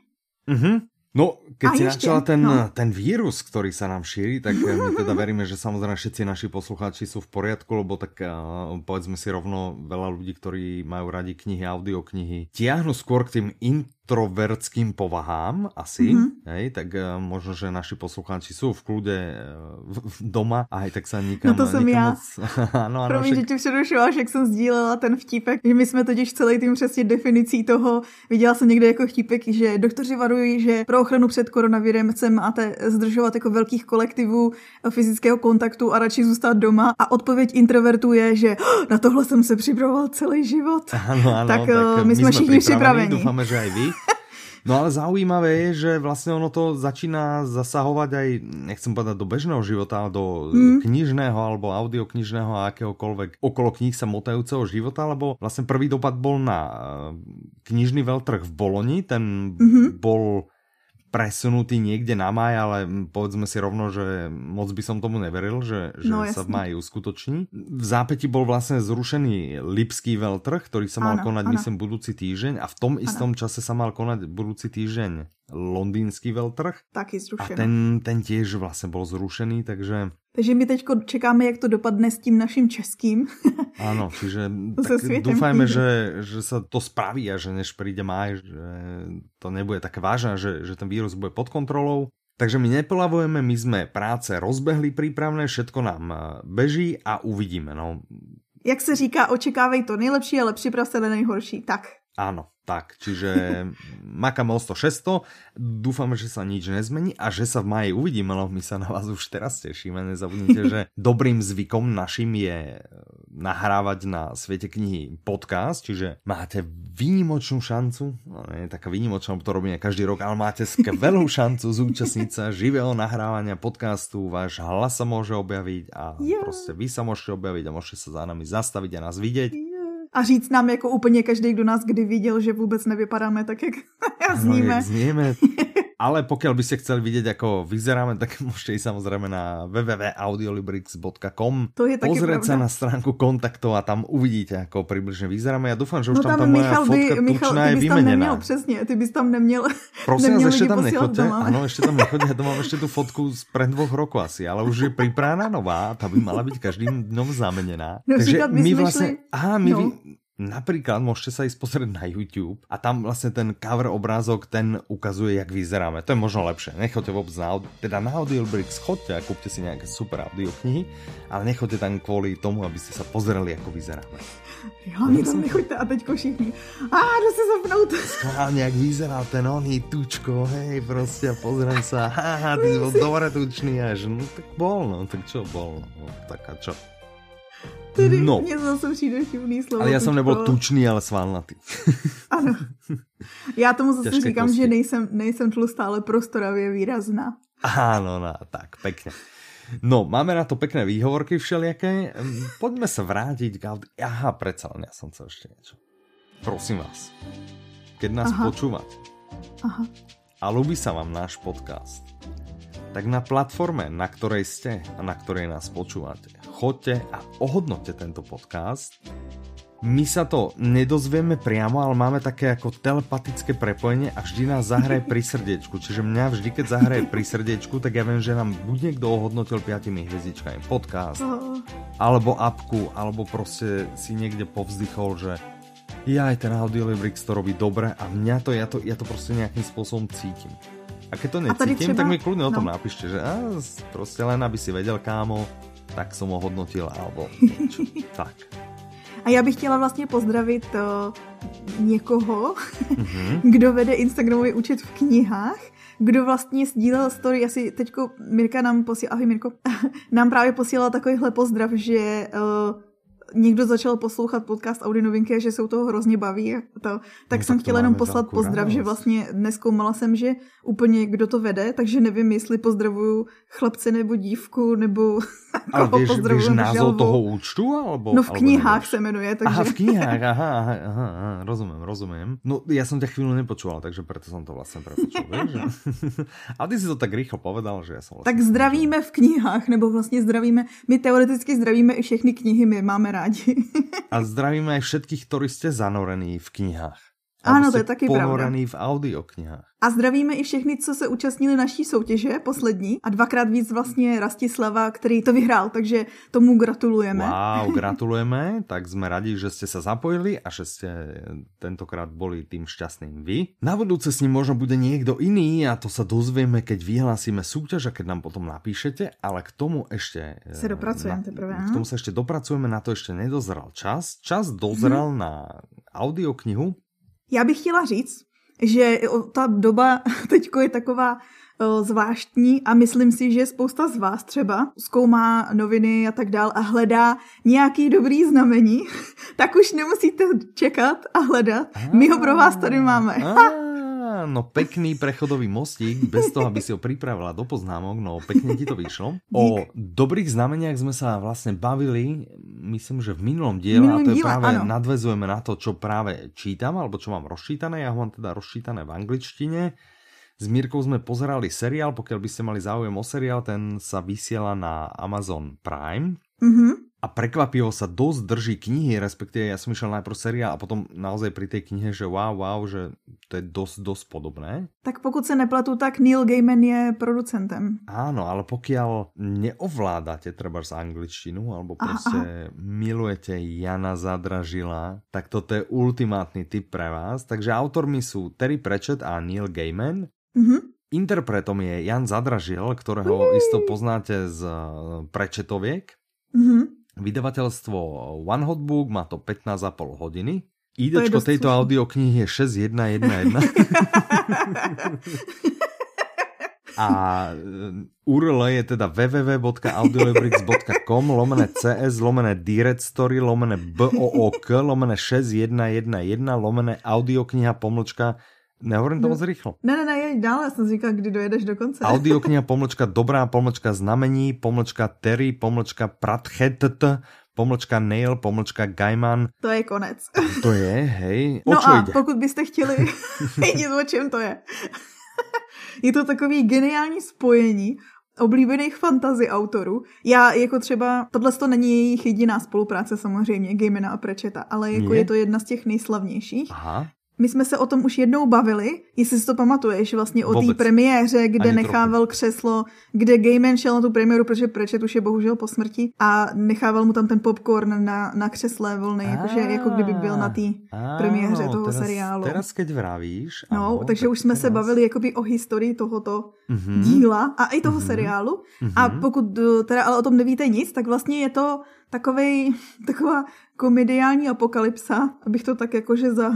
Mm-hmm. No, keď a si načala ten, no. ten vírus, ktorý sa nám šíri, tak eh, my teda veríme, že samozrejme všetci naši poslucháči sú v poriadku, lebo tak uh, povedzme si rovno, veľa ľudí, ktorí majú radi knihy, audioknihy, tiahnu skôr k tým in, introvertským povahám asi, mm-hmm. hej, tak uh, možno, že naši poslucháči sú v kľude uh, doma a aj tak sa nikam... No to som ja. Moc... ano, ano, Promiň, však... že tě přerušila, jak jsem sdílela ten vtipek, že my jsme totiž celý tým přesně definicí toho, viděla jsem někde jako vtipek, že doktoři varují, že pro ochranu před koronavirem se máte zdržovat jako velkých kolektivů fyzického kontaktu a radši zůstat doma a odpověď introvertů je, že na tohle jsem se připravoval celý život. Ano, ano, tak, tak my, my jsme všichni připravení. Doufáme, že aj vy. No ale zaujímavé je, že vlastne ono to začína zasahovať aj, nechcem povedať do bežného života, ale do mm. knižného alebo audioknižného a akéhokoľvek okolo kníh sa motajúceho života, lebo vlastne prvý dopad bol na eh, knižný veľtrh v Boloni, ten mm-hmm. bol presunutý niekde na maj, ale povedzme si rovno, že moc by som tomu neveril, že, že no, sa v maji uskutoční. V zápäti bol vlastne zrušený Lipský veľtrh, ktorý sa mal ano, konať, ano. myslím, budúci týždeň a v tom ano. istom čase sa mal konať budúci týždeň londýnský veľtrh. Taky zrušený. A ten, ten tiež vlastne bol zrušený, takže... Takže my teď čekáme, jak to dopadne s tím naším českým. Áno, čiže tak dúfajme, že, že sa to spraví a že než príde maj, že to nebude také vážne, že, že ten vírus bude pod kontrolou. Takže my nepolavujeme, my sme práce rozbehli prípravné, všetko nám eh, beží a uvidíme. No. Jak se říká, očekávej to nejlepší, ale připrav se na nejhorší. Tak. Áno, tak, čiže makáme o 100, 600, dúfame, že sa nič nezmení a že sa v maji uvidíme, no my sa na vás už teraz tešíme, nezabudnite, že dobrým zvykom našim je nahrávať na Svete knihy podcast, čiže máte výnimočnú šancu, no nie taká výnimočná, to robíme každý rok, ale máte skvelú šancu zúčastniť sa živého nahrávania podcastu, váš hlas sa môže objaviť a yeah. proste vy sa môžete objaviť a môžete sa za nami zastaviť a nás vidieť. Yeah a říct nám jako úplně každý, kdo nás kdy viděl, že vůbec nevypadáme tak, jak zníme. No, zníme. Ale pokiaľ by ste chceli vidieť, ako vyzeráme, tak môžete ísť samozrejme na www.audiolibrix.com to je pozrieť sa na stránku kontaktov a tam uvidíte, ako približne vyzeráme. Ja dúfam, že už no tam, tam tá moja fotka by, Michal, tučná je vymenená. Neměl, přesně, ty bys tam neměl Prosím vás, ešte tam nechoďte. Áno, ešte tam nechoďte. Ja to mám ešte tú fotku z pred dvoch rokov asi, ale už je pripravená nová, tá by mala byť každým dňom zamenená. No, Takže my vlastne... Aha, my, no Napríklad môžete sa ísť pozrieť na YouTube a tam vlastne ten cover obrázok, ten ukazuje, jak vyzeráme. To je možno lepšie. Nechoďte vôbec na, teda na Audiobricks, chodte a kúpte si nejaké super audioknihy, ale nechoďte tam kvôli tomu, aby ste sa pozreli, ako vyzeráme. Hlavně tam nechoďte a teďko všichni. A jdu se zapnout. Skválně, jak vyzeral ten oný tučko, hej, prostě pozriem sa, haha, ty bol dobre tučný až. No tak bol, no, tak čo bol, no, tak a čo. Tedy No. mně zase přijde vtipný slovo. Ale som tučko. nebol tučný, ale svalnatý. Ano. Já tomu zase Ťažké říkám, kosti. že nejsem, nejsem tlustá, ale prostorově výrazná. Áno, no, tak, pekne. No, máme na to pekné výhovorky všelijaké. Hm, Poďme sa vrátiť k. Aha, predsa len ja som chcel ešte niečo. Prosím vás, keď nás Aha. počúvate Aha. a ľúbi sa vám náš podcast, tak na platforme, na ktorej ste a na ktorej nás počúvate, choďte a ohodnote tento podcast. My sa to nedozvieme priamo, ale máme také ako telepatické prepojenie a vždy nás zahraje pri srdiečku. Čiže mňa vždy, keď zahraje pri srdiečku, tak ja viem, že nám buď niekto ohodnotil 5 hviezdičkami podcast, Oh, alebo apku, alebo proste si niekde povzdychol, že ja aj ten Audiolibrix to robí dobre a mňa to, ja to, ja to proste nejakým spôsobom cítim. A keď to A necítim, třeba- tak mi kľudne o tom no. napíšte, že s- proste len aby si vedel, kámo, tak som ho hodnotil, alebo niečo. tak. A já bych chtěla vlastně pozdravit uh, někoho, Mhm. kdo vede Instagramový účet v knihách, kdo vlastně sdílel story, asi teďko Mirka nám posílala, ahoj Mirko, nám právě posílala takovýhle pozdrav, že uh, někdo začal poslouchat podcast Audi novinky a že se u toho hrozně baví. To, tak No, jsem tak chtěla jenom poslat pozdrav, že vlastně neskoumala jsem, že úplně kdo to vede, takže nevím, jestli pozdravuju chlapce nebo dívku, nebo Ale koho vieš, vieš názov toho účtu? Alebo, No v alebo knihách nevieš? se jmenuje, takže... Aha, v knihách, aha, aha, aha, aha, rozumiem, rozumiem. No, ja som ťa chvíľu nepočúval, takže preto som to vlastne prepočul, vieš? A ty si to tak rýchlo povedal, že ja som vlastne... Tak zdravíme v knihách, nebo vlastně zdravíme, my teoreticky zdravíme i všechny knihy, my máme rádi. A zdravíme aj všetkých, ktorí ste zanorení v knihách. Alebo to je taky pravda. ponorení v audioknihách. A zdravíme i všechny, co se účastnili naší soutěže, poslední, a dvakrát víc vlastně Rastislava, který to vyhrál, takže tomu gratulujeme. Wow, gratulujeme, tak sme radi, že ste sa zapojili a že ste tentokrát boli tým šťastným vy. Na budúce s ním možno bude niekto iný a to sa dozvieme, keď vyhlásime súťaž a keď nám potom napíšete, ale k tomu ešte... Se eh, dopracujeme na, teprve, K tomu sa ešte dopracujeme, na to ešte nedozrel čas. Čas dozrel na audioknihu. Já bych chtěla říct, že ta doba teďko je taková zvláštní a myslím si, že spousta z vás třeba zkoumá noviny a tak dál a hledá nějaký dobrý znamení, tak už nemusíte čekat a hledat. My ho pro vás tady máme. Á, no pekný prechodový mostík, bez toho, aby si ho pripravila do poznámok, no pekne ti to vyšlo. O dobrých znameniach sme sa vlastne bavili, myslím, že v minulom diele, a minulom to je diele, práve, áno. nadvezujeme na to, čo práve čítam, alebo čo mám rozčítané, ja ho mám teda rozčítané v angličtine. S Mírkou sme pozerali seriál, pokiaľ by ste mali záujem o seriál, ten sa vysiela na Amazon Prime. Mhm. A prekvapivo sa dosť drží knihy, respektíve ja som išiel najprv seriál a potom naozaj pri tej knihe, že wow, wow, že to je dosť, dosť podobné. Tak pokud se nepletu, tak Neil Gaiman je producentem. Áno, ale pokiaľ neovládate treba z angličtinu, alebo Aha, proste milujete Jana Zadražila, tak toto je ultimátny tip pre vás. Takže autormi sú Terry Pratchett a Neil Gaiman. Mhm. Interpretom je Jan Zadražil, ktorého isto poznáte z eh, Pratchettoviek. Vydavateľstvo One Hot Book má to 15,5 hodiny. Dosť tejto audioknihy je 6111. A e, URL je teda www.audiolibrix.com lomené CS, lomené Direct Story, lomené BOOK, lomené 6111, lomené audiokniha pomlčka Nehovorím to moc rýchlo. Ne, ne, ne, jeď dál, já jsem si říkal, kdy dojedeš do konce. Audiokniha pomlčka dobrá pomlčka znamení pomlčka Terry pomlčka Pratchet pomlčka Nail pomlčka Gaiman. To je konec. To je, hej. O no čo a ide? pokud byste chtěli vědět, o čem to je. je to takový geniální spojení oblíbených fantasy autorů. Já jako třeba, tohle to není jejich jediná spolupráce samozřejmě, Gamena a Prečeta, ale jako Nie? je to jedna z těch nejslavnějších. Aha. My jsme se o tom už jednou bavili, jestli si to pamatuješ, vlastně o té premiéře, kde Ani nechával křeslo, kde Gayman šel na tu premiéru, protože Pratchett už je bohužel po smrti a nechával mu tam ten popcorn na, na křesle volný, jakože jako kdyby byl na té premiéře toho teraz, seriálu. Teraz, keď vravíš... No, takže tak už jsme se bavili jakoby o historii tohoto Mhm. díla a i toho Mhm. seriálu. A Mhm. pokud eh, teda ale o tom nevíte nic, tak vlastně je to takovej, taková komediální apokalypsa, abych to tak jakože za...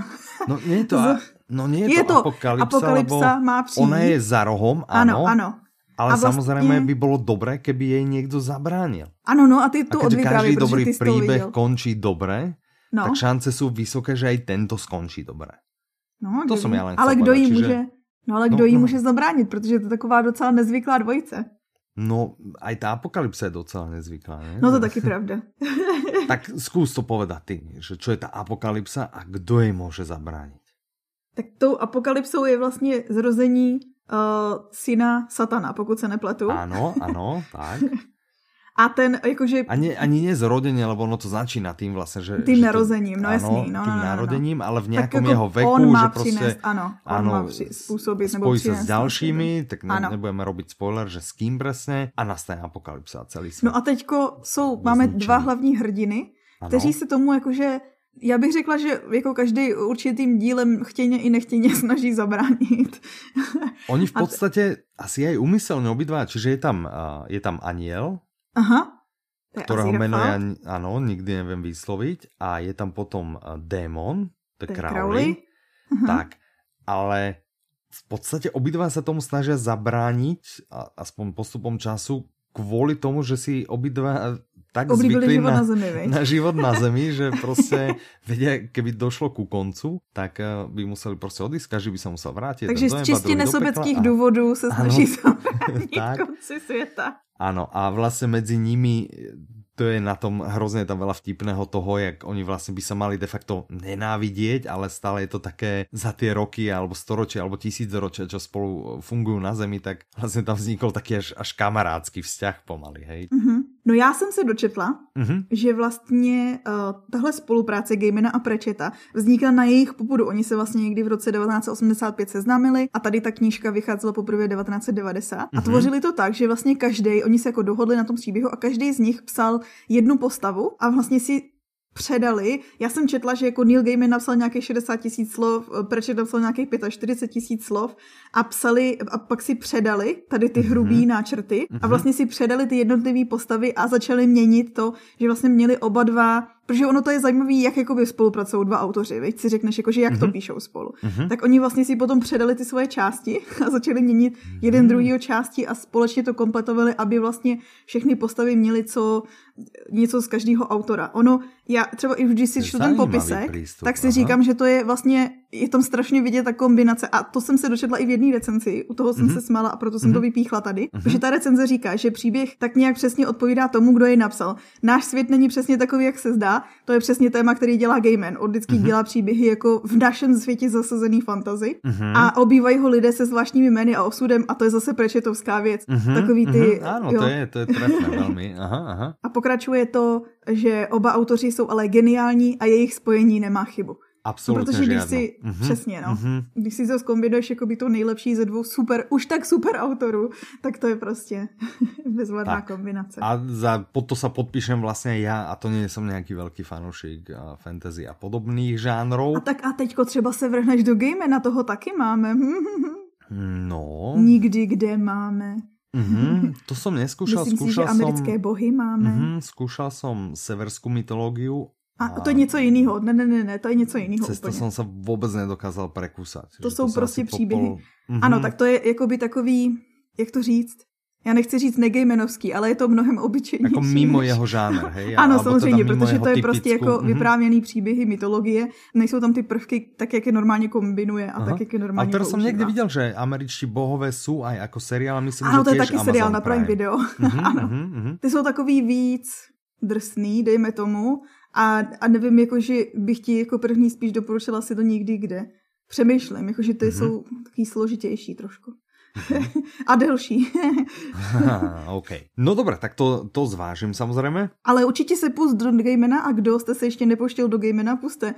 No nie je to, Z- a, no nie je, Je to, to apokalypsa, apokalypsa, má přijít. ona je za rohom, Ano, áno, ano. ale A vlastne- samozrejme by bolo dobré, keby jej niekto zabránil. Ano, no a ty tu keďže odvyprávěj, každý dobrý ty to príbeh končí dobre, No, tak šance sú vysoké, že aj tento skončí dobre. no to ví. já len Ale kdo jí čiže- může... No ale No, kdo jí no. může zabránit, protože to je taková docela nezvyklá dvojice. No, aj tá apokalypsa je docela nezvyklá, ne? No to taky pravda. Tak skús to povedať ty, že čo je tá apokalypsa a kdo jej môže zabrániť. tak tou apokalypsou je vlastně zrození uh, syna satana, pokud se nepletu. Áno, áno, tak. A ten, jakože... Ani, ani nie zrodenie, lebo ono to začína tým vlastne, že... Tým že to- narozením, no áno, jasný, no, tým no, no, no, no. narodením, ale v nejakom jako jeho veku, on má že proste... přinést, ano, on áno, má při, nebo spojí sa s ďalšími, tak ne, nebudeme robiť spoiler, že s kým presne a nastane apokalypsa a celý svet. No a teďko jsou, máme dva hlavní hrdiny, Ano. kteří se tomu jakože já bych řekla, že jako každý určitým dílem chtěně i nechtěně snaží zabránit. Oni v podstate asi aj umyselne obidva, čiže je tam, uh, je tam aniel, Aha. Ktorého meno ja áno, nikdy neviem vysloviť a je tam potom uh, démon, to je Crowley, Crowley. Aha. tak, ale v podstate obidva sa tomu snažia zabrániť, aspoň postupom času, kvôli tomu, že si obidva tak Oblíbili zvykli život na, na zemi, veď? na život na zemi, že proste vedia, keby došlo ku koncu, tak eh, by museli proste odísť, každý by sa musel vrátiť. Takže z čistě nesobeckých pekla a- důvodů se Ano. snaží zabránit Tak. konci světa. Áno, a vlastne medzi nimi to je na tom hrozne tam veľa vtipného toho, jak oni vlastne by sa mali de facto nenávidieť, ale stále je to také za tie roky alebo storočia alebo tisícročia, čo spolu fungujú na Zemi, tak vlastne tam vznikol taký až, až kamarádsky vzťah pomaly, hej. Mhm. No já jsem se dočetla, Mhm. že vlastně uh, tahle spolupráce Gamena a Prečeta vznikla na jejich popudu. Oni se vlastně někdy v roce 1985 seznámili a tady ta knížka vycházela poprvé 1990 a Mhm. tvořili to tak, že vlastně každý, oni se jako dohodli na tom příběhu a každý z nich psal jednu postavu a vlastně si předali. Já jsem četla, že jako Neil Gaiman napsal nějakých 60 tisíc slov, Pratchett napsal nějakých 45 tisíc slov a psali a pak si předali tady ty hrubý náčrty a vlastně si předali ty jednotlivé postavy a začali měnit to, že vlastně měli oba dva Protože ono to je zajímavé, jak jakoby spolupracují dva autoři, veď si řekneš, jakože jak to píšou spolu. Tak oni vlastně si potom předali ty svoje části a začali měnit jeden druhýho části a společně to kompletovali, aby vlastně všechny postavy měly co, něco z každého autora. Ono, já třeba i když si čtu ten popisek, přístup, tak si aha. říkám, že to je vlastně, je tam strašně vidět ta kombinace a to jsem se dočetla i v jedné recenzi, u toho jsem se smála a proto jsem to vypíchla tady, protože ta recenze říká, že příběh tak nějak přesně odpovídá tomu, kdo jej napsal. Náš svět není přesně takový, jak se zdá, to je přesně téma, který dělá Gaiman. On vždycky dělá příběhy jako v našem světě zasazený fantazy a obývají ho lidé se zvláštními jmény a osudem a to je zase prečetovská věc. Takový ty, Mhm, áno, jo. to je, to je trefné veľmi. Aha, aha. A pokračuje to, že oba autoři jsou ale geniální a jejich spojení nemá chybu. Absolutně protože když si, Mhm, přesně no, mhm. když si to zkombinuješ jako by to nejlepší ze dvou super, už tak super autorů, tak to je prostě bezvadná Tak. kombinace. A za, pod to sa podpíšem vlastne ja, a to nie som nejaký veľký fanúšik a fantasy a podobných žánrov. A tak a teďko třeba se vrhneš do Gamena, toho taky máme. No, Nikdy kde máme. mhm, to som neskúšal, Myslím si, že skúšal som... americké bohy máme. Mhm, skúšal som severskú mytológiu A to je něco jiného. Ne, ne, ne, ne, to je něco jiného Cez to som sa vôbec nedokázal prekusať. To jsou sa prostě příběhy. Mhm. Ano, tak to je jakoby takový, jak to říct, já nechci říct negejmenovský, ale je to mnohem obyčejnější. Ako mimo jeho žáner, hej? Ano, Alebo samozřejmě, teda protože to je prostě typickú- jako mhm. vyprávěný příběhy, mytologie. Nejsou tam ty prvky tak, jak je normálně kombinuje a Aha. tak, jak je Ale normálně teraz som používá. niekde videl, že američtí bohové sú aj ako seriál, myslím, Ano, že to je taky Amazon seriál na Prime Video. Mhm, ano. mhm, mhm. Ty jsou takový víc drsný, dejme tomu. A, a nevím, jakože bych ti jako první spíš doporučila si to někdy kde. Přemýšlím, jakože ty Mhm. jsou takový složitější trošku. a delší. OK. No dobré, tak to, to zvážím samozřejmě. Ale určitě se pust do Gamena a kdo jste se ještě nepoštěl do Gamena, puste.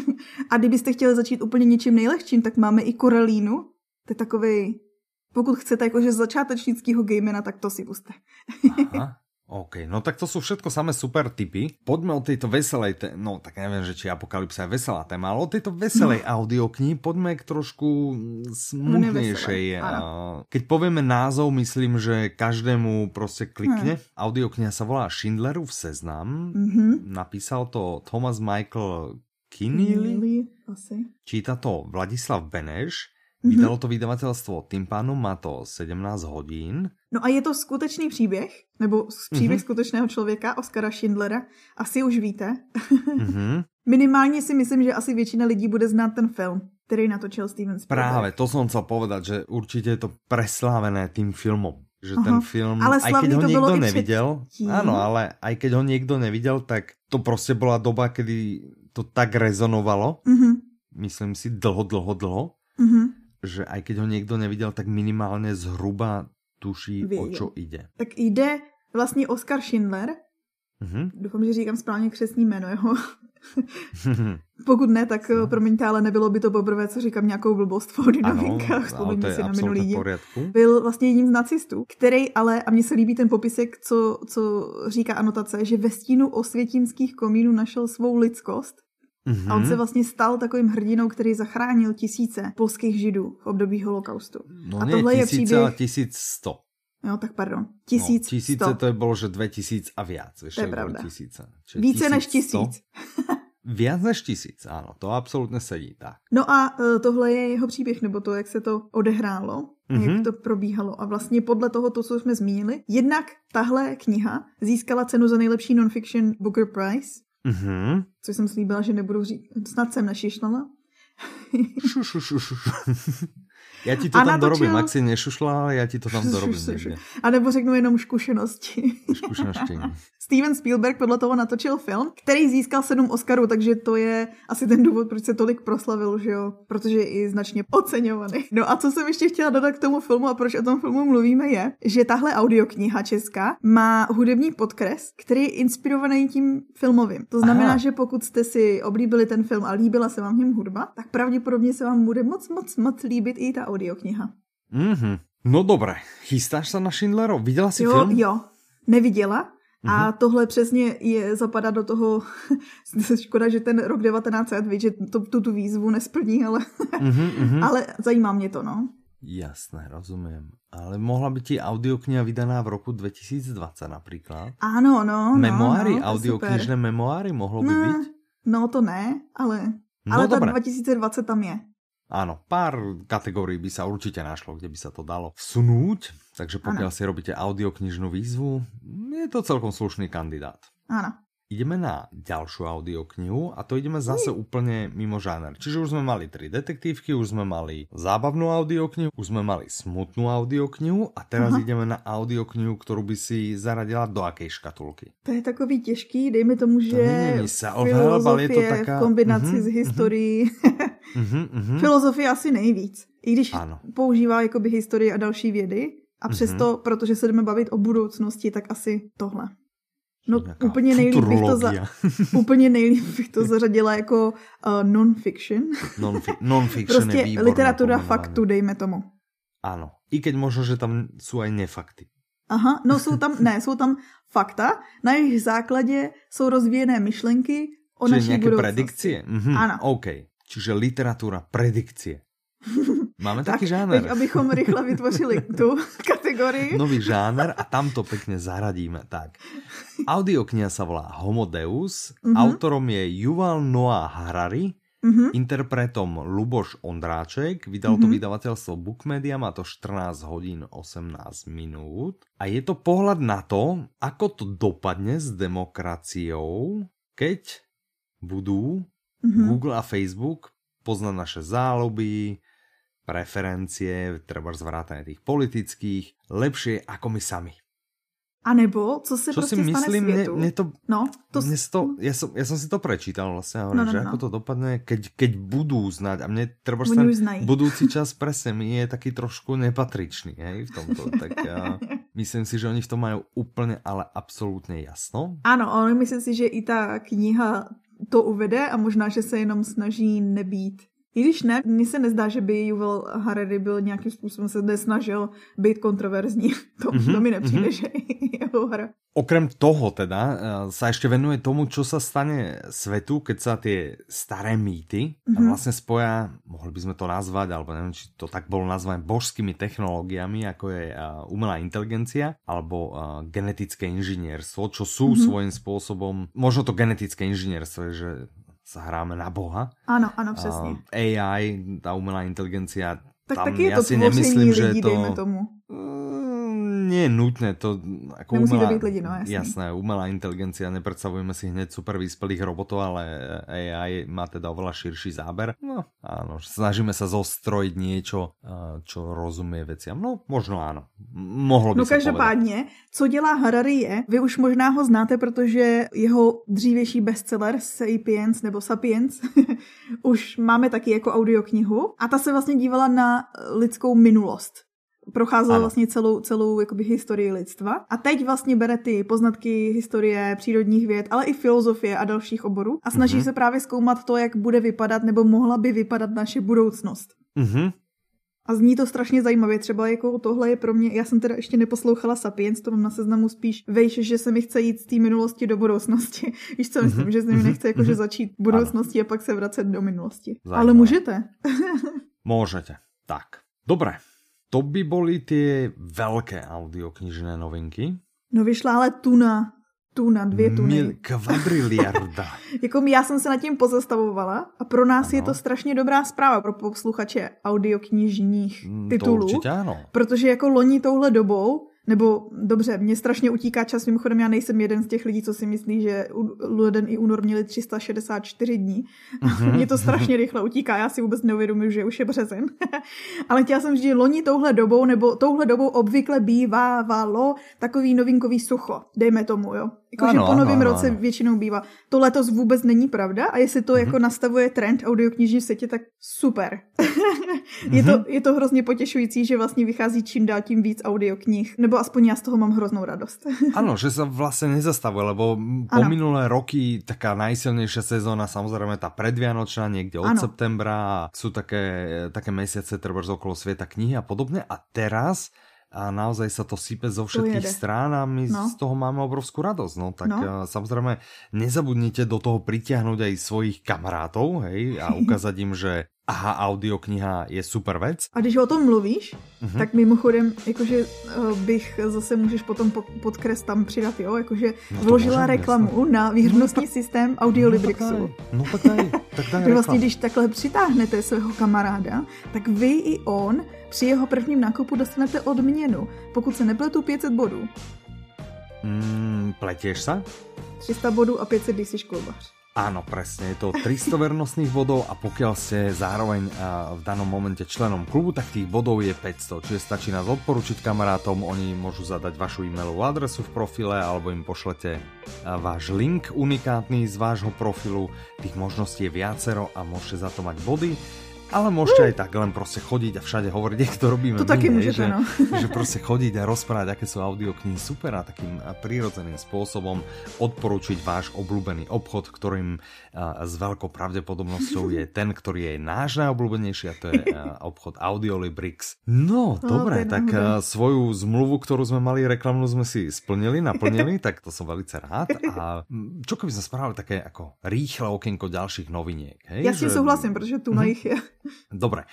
a kdybyste chtěli začít úplně něčím nejlehčím, tak máme i Korelínu. To je takový, pokud chcete jakože začátečnického Gamena, tak to si puste. Aha. OK, no tak to sú všetko samé super typy. Poďme o tejto veselej, te- no tak neviem, že či Apokalypsa je veselá téma, ale o tejto veselej no. audiokni poďme k trošku smutnejšej. Keď povieme názov, myslím, že každému prostě klikne. Hmm. Audiokniha sa volá Schindlerův seznam. Mm-hmm. Napísal to Thomas Michael Kinney. Asi. Číta to Vladislav Beneš. Mm-hmm. Vydalo to vydavatelstvo, tým pánom má to 17 hodín. No a je to skutečný příběh, nebo příběh mm-hmm. skutečného člověka, Oskara Schindlera. Asi už víte. Mm-hmm. Minimálně si myslím, že asi většina lidí bude znát ten film, který natočil Steven Spielberg. Právě, to jsem chcel povedať, že určitě je to preslávené tým filmom. Že Aha, ten film, ale aj keď ho niekto nevidel, áno, ale aj keď ho niekto nevidel, tak to prostě bola doba, kedy to tak rezonovalo. Mm-hmm. Myslím si dlho, dlho, dlho. Mm-hmm. Že aj keď ho niekto nevidel, tak minimálne zhruba tuší, Věděl. o čo ide. Tak jde vlastně Oskar Schindler. Mm-hmm. Doufám, že říkám správně křesní jméno jeho. Pokud ne, tak no. promiňte, ale nebylo by to poprvé, co říkám nějakou blbost v novinkách. Vzpomeňme si na minulý díl. Byl vlastně jedním z nacistů, který ale, a mně se líbí ten popisek, co, co říká anotace, že ve stínu osvětímských komínů našel svou lidskost Mm-hmm. A on se vlastně stal takovým hrdinou, který zachránil tisíce polských židů v období holokaustu. No a tohle tisíce, je příběh... ale tisíc sto. Jo, tak pardon. Tisíc no, tisíce to je bylo, že dve tisíc a viac. Víš, to je pravda. Tisíce. Čiže Více tisíc než tisíc. Viac než tisíc, ano, to absolutně sedí, tak. No a uh, tohle je jeho příběh, nebo to, jak se to odehrálo, mm-hmm. jak mhm. to probíhalo. A vlastně podle toho, to, co jsme zmínili, jednak tahle kniha získala cenu za nejlepší non-fiction Booker Prize Mm-hmm. Což jsem slíbila, že nebudu říkat. Snad jsem nešišlala. Já ti to a tam natočil... dorobím, ak si nešušla, já ti to tam dorobím. A nebo řeknu jenom zkušenosti. Zkušenosti. Steven Spielberg podle toho natočil film, který získal sedm Oscarů, takže to je asi ten důvod, proč se tolik proslavil, že jo? Protože je i značně oceňovaný. No a co jsem ještě chtěla dodat k tomu filmu a proč o tom filmu mluvíme je, že tahle audiokniha česká má hudební podkres, který je inspirovaný tím filmovým. To znamená, Aha. že pokud jste si oblíbili ten film a líbila se vám v něm hudba, tak pravděpodobně se vám bude moc, moc, moc líbit i ta audiokniha. Mm-hmm. No dobré, chystáš se na Schindlerov? Viděla jsi jo, film? Jo, neviděla. A mm-hmm. tohle přesně je zapadá do toho, škoda, že ten rok 1900, víš, že to, tu, tu výzvu nesplní, ale, mm-hmm. ale zajímá mě to, no. Jasné, rozumím. Ale mohla by ti audiokniha vydaná v roku 2020 například? Ano, no. Memoáry, no, no, audioknižné memoáry mohlo by no, být? No to ne, ale, no, ale ta 2020 tam je. Áno, pár kategórií by sa určite našlo, kde by sa to dalo vsunúť, takže pokiaľ ano. si robíte audioknižnú výzvu, je to celkom slušný kandidát. Áno ideme na ďalšiu audioknihu a to ideme zase úplne mimo žáner. Čiže už sme mali tri detektívky, už sme mali zábavnú audioknihu, už sme mali smutnú audioknihu a teraz Aha. ideme na audioknihu, ktorú by si zaradila do akej škatulky. To je takový těžký, dejme tomu, že sa filozofie je to taká... v kombinaci uh-huh, s mhm, historií. Uh-huh. uh-huh. Filozofie asi nejvíc. I když ano. používá jakoby historii a další vědy, a přesto, uh-huh. protože se jdeme bavit o budoucnosti, tak asi tohle. No úplně nejlíp, bych to za, úplně nejlíp bych to zařadila jako uh, non-fiction. Non-fi- non-fiction prostě je literatura faktu, dejme tomu. Ano. I keď možno, že tam jsou aj nefakty. Aha, no jsou tam, ne, jsou tam fakta, na jejich základě jsou rozvíjené myšlenky o Čiže naší nějaké predikcie? Mhm, ano. OK. Čiže literatura, predikcie. Máme taký tak, žáner. Teď, abychom rychle vytvořili tu kategorii. Nový žáner a tam to pekne zaradíme. Tak. Audiokniha sa volá Homo Deus, mm-hmm. autorom je Yuval Noah Harari, mm-hmm. interpretom Luboš Ondráček, vydal mm-hmm. to vydavateľstvo Bookmedia, má to 14 hodín 18 minút a je to pohľad na to, ako to dopadne s demokraciou, keď budú mm-hmm. Google a Facebook poznať naše záľuby, preferencie, treba zvrátane tých politických, lepšie ako my sami. A nebo co se Čo prostě si myslím, stane mne, světu? mne to, no, to mne to, ja, som, ja som si to prečítal vlastne, hovorím, No, no, že no. ako to dopadne, keď, keď budú znať. A mne treba ten budúci čas presne mi je taký trošku nepatričný, hej, v tomto. Tak ja myslím si, že oni v tom majú úplne, ale absolútne jasno. Ano, ale myslím si, že i ta kniha to uvede a možná, že se jenom snaží nebýt. I když ne, mně se nezdá, že by Yuval Harari byl nějakým způsobem se nesnažil být kontroverzní. To, mm-hmm, to mi nepřijde, mhm. že jeho hra. Okrem toho teda eh, sa ešte venuje tomu, čo sa stane svetu, keď sa tie staré mýty mm-hmm. Mhm. vlastne spoja, mohli by sme to nazvať, alebo neviem, či to tak bolo nazvané, božskými technológiami, ako je eh, umelá inteligencia alebo eh, genetické inžinierstvo, čo sú mm-hmm. svojím spôsobom, možno to genetické inžinierstvo že sa hráme na Boha. Ano, ano, přesně. A AI, tá umelá inteligencia, tak tam taky je ja to si nemyslím, že to... dejme tomu. Mm, nie je nutné to ako Nemusí to umelá, byť lidi, no jasne. jasné, umelá inteligencia, nepredstavujeme si hneď super vyspelých robotov, ale AI má teda oveľa širší záber. No áno, snažíme sa zostrojiť niečo, eh, čo rozumie veciam. No možno áno, mohlo by No sa povedať. každopádně, co dělá Harari je, vy už možná ho znáte, protože jeho dřívější bestseller Sapiens nebo Sapiens už máme taky jako audioknihu a ta se vlastně dívala na lidskou minulost. Procházela Ano. vlastně celou, celou jakoby historii lidstva. A teď vlastně bere ty poznatky historie, přírodních věd, ale i filozofie a dalších oborů a snaží Mhm. se právě zkoumat to, jak bude vypadat nebo mohla by vypadat naše budoucnost. Mhm. A zní to strašně zajímavě, třeba jako tohle je pro mě, já jsem teda ještě neposlouchala Sapiens, to mám na seznamu spíš, vejš, že se mi chce jít z té minulosti do budoucnosti. Víš co myslím, že se mi nechce jakože začít v budoucnosti a pak se vracet do minulosti. Zajímavé. Ale můžete. Môžete. Tak, dobre. To by boli tie veľké audioknižné novinky. No vyšla ale tuna, tuna, dvě tuny. Mil, kvadriliarda. Jako já jsem se nad tím pozastavovala a pro nás Ano. je to strašně dobrá zpráva pro posluchače audioknižních Mm, titulů. To určite áno. Protože jako loni touhle dobou, nebo dobře, mně strašně utíká čas, mimochodem já nejsem jeden z těch lidí, co si myslí, že leden i únor měli 364 dní. Mhm. Mně to strašně rychle utíká, já si vůbec neuvědomuji, že už je březen. Ale chtěla jsem říct, že loni touhle dobou, nebo touhle dobou obvykle bývávalo takový novinkový sucho, dejme tomu, jo. Jakože Ano, po ano, novém ano, roce ano. většinou bývá. To letos vůbec není pravda a jestli to jako nastavuje trend audioknižní v světě, tak super. je, to, Mhm. je to hrozně potěšující, že vlastně vychází čím dál tím víc audioknih. Nebo aspoň já z toho mám hroznou radost. Áno, že sa vlastne nezastavuje, lebo po Áno. minulé roky taká najsilnejšia sezóna, samozrejme tá predvianočná, niekde od Áno. septembra, sú také, také mesiace treba okolo sveta knihy a podobne. A teraz a naozaj sa to sype zo všetkých strán a my No. z toho máme obrovskú radosť. No tak no. samozrejme nezabudnite do toho pritiahnuť aj svojich kamarátov hej, a ukázať im, že aha, audiokniha je super vec. A když o tom mluvíš, Mhm. tak mimochodem, jakože uh, bych zase můžeš potom po- podkres tam přidat, jo, jakože No vložila můžem, reklamu na výhrnostní systém Audiolibrixu. No tak daj, tak daj vlastně, když takhle přitáhnete svého kamaráda, tak vy i on při jeho prvním nákupu dostanete odměnu. Pokud se nepletu 500 bodů. Mm, pletieš sa? 300 bodů a 500 DC školbař. Áno, presne, je to 300 vernostných bodov a pokiaľ ste zároveň v danom momente členom klubu, tak tých bodov je 500, čiže stačí nás odporučiť kamarátom, oni môžu zadať vašu e-mailovú adresu v profile alebo im pošlete váš link unikátny z vášho profilu, tých možností je viacero a môžete za to mať body. Ale môžete aj tak len proste chodiť a všade hovoriť, jak to robíme To my, môžete, že, no. že proste chodiť a rozprávať, aké sú audioknihy super a takým prírodzeným spôsobom odporučiť váš obľúbený obchod, ktorým a, s veľkou pravdepodobnosťou je ten, ktorý je náš najobľúbenejší a to je a, obchod Audiolibrix. No, No, dobre, tak a, svoju zmluvu, ktorú sme mali reklamnú, sme si splnili, naplnili, tak to som veľmi rád. A čo keby sme spravili také ako rýchle okienko ďalších noviniek? Hej? Já s tím Že- souhlasím, protože tu na jich je. Dobre,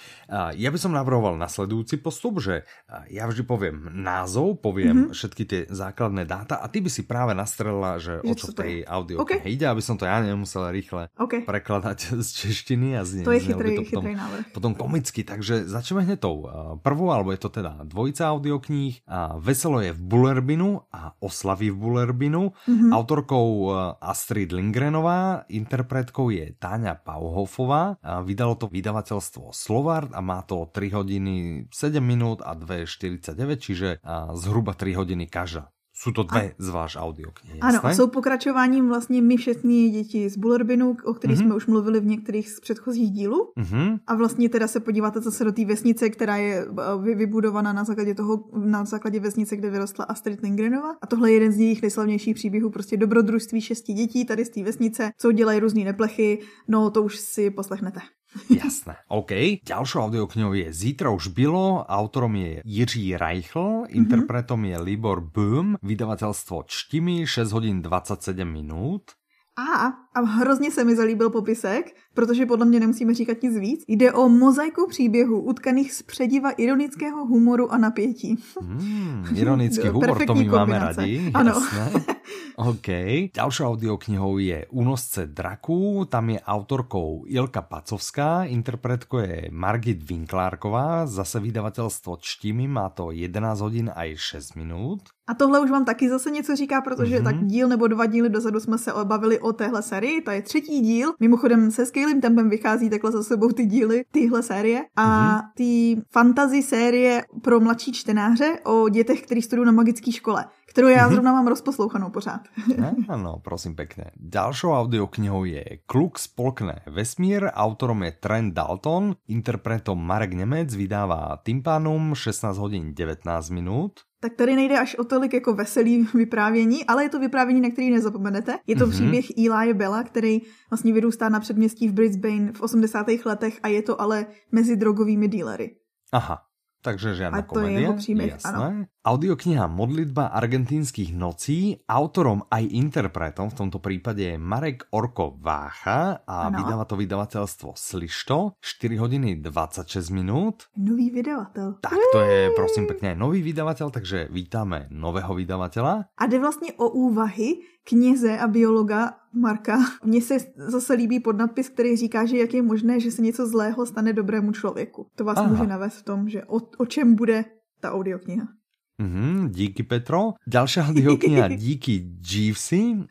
ja by som navrhoval nasledujúci postup, že ja vždy poviem názov, poviem mm-hmm. všetky tie základné dáta a ty by si práve nastrelila, že, Že o čo v tej audio OK. ide, aby som to ja nemusel rýchle OK, prekladať z češtiny a znie, to je chytrý, to potom, chytrý návrh. potom komicky, takže začneme hneď tou prvou, alebo je to teda dvojica audiokníh. Veselo je v Bullerbinu a Oslavy v Bullerbinu. Mm-hmm. Autorkou Astrid Lindgrenová, interpretkou je Táňa Pauhofová. Vydalo to vydavateľstvo Slovard a má to 3 hodiny 7 minút a 2,49, čiže zhruba 3 hodiny každá. Jsou to dvě zvlášť audioknihy, Ano, a jsou pokračováním vlastně my všechny děti z Bullerbinu, o kterých mm-hmm. jsme už mluvili v některých z předchozích dílů. Mm-hmm. A vlastně teda se podíváte zase do té vesnice, která je eh, vybudovaná na základě toho, na základě vesnice, kde vyrostla Astrid Lindgrenova. A tohle je jeden z jejich nejslavnějších příběhů, prostě dobrodružství šesti dětí tady z té vesnice, co dělají různé neplechy. No, to už si poslechnete. Jasné, OK. Ďalšou audioknihou je Zítra už bylo, autorom je Jiří Reichl, interpretom je Libor Böhm, vydavateľstvo Čtimi, 6 hodin 27 minút. A, a hrozně se mi zalíbil popisek, protože podle mě nemusíme říkat nic víc. Jde o mozaiku příběhů utkaných z přediva ironického humoru a napětí. Mm, ironický humor, to my máme radi. Ano. Jasné. OK. Ďalšou audioknihou je Únosce draku, tam je autorkou Ilka Pacovská, interpretkou je Margit Winklárková, zase vydavatelstvo Čtimi, má to 11 hodin a 6 minut. A tohle už vám taky zase něco říká, protože mm-hmm. tak díl nebo dva díly dozadu jsme se obavili o téhle sérii, to je třetí díl. Mimochodem se skvělým tempem vychází takhle za sebou ty díly téhle série. A mm-hmm. ty fantasy série pro mladší čtenáře o dětech, kteří studují na magické škole kterou já mm-hmm. zrovna mám rozposlouchanou pořád. Ano, prosím pekne. Ďalšou audioknihou je Kluk spolkne vesmír, autorom je Trent Dalton, interpretom Marek Nemec, vydává Tympanum 16 hodin 19 minut tak tady nejde až o tolik jako veselý vyprávění, ale je to vyprávění, na který nezapomenete. Je to mm-hmm. příběh Eli Bella, který vlastně vyrůstá na předměstí v Brisbane v 80. letech a je to ale mezi drogovými dílery. Aha, takže žiadna a to komédia. je Jasné. Audiokniha Modlitba argentínskych nocí, autorom aj interpretom v tomto prípade je Marek Orko Vácha a ano. vydáva to vydavateľstvo Slišto, 4 hodiny 26 minút. Nový vydavatel. Tak to je prosím pekne nový vydavateľ, takže vítame nového vydavateľa. A jde vlastně o úvahy kněze a biologa Marka. Mně se zase líbí podnadpis, který říká, že jak je možné, že se něco zlého stane dobrému člověku. To vás Aha. může navést v tom, že o, o čem bude ta audiokniha. Mm-hmm, díky Petro. Ďalšia audiokniha Díky Jeevesy.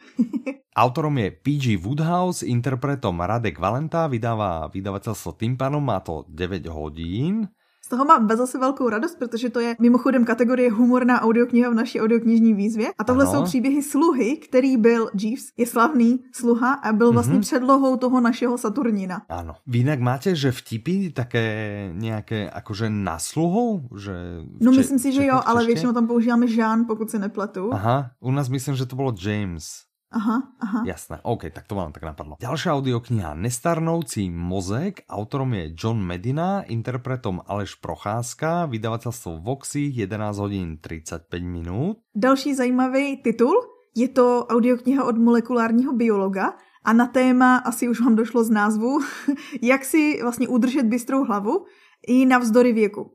Autorom je PG Woodhouse, interpretom Radek Valenta, vydává vydavateľstvo Tympanom, má to 9 hodín. Z toho mám zase velkou radost, protože to je mimochodem kategorie humorná audiokniha v naší audioknižní výzvě. A tohle ano. jsou příběhy sluhy, který byl Jeeves, je slavný sluha a byl vlastně mm-hmm. předlohou toho našeho Saturnina. Ano. Vy jinak máte, že vtipy také nějaké jakože na sluhu? Že no myslím si, že jo, ale většinou tam používáme Jean, pokud se nepletu. Aha, u nás myslím, že to bylo James. Aha, aha. Jasné, OK, tak to vám tak napadlo. Ďalšia audiokniha Nestarnoucí mozek, autorom je John Medina, interpretom Aleš Procházka, vydavateľstvo Voxy, 11 hodin 35 minút. Další zajímavý titul, je to audiokniha od molekulárního biologa a na téma, asi už vám došlo z názvu, jak si vlastně udržet bystrou hlavu i navzdory věku.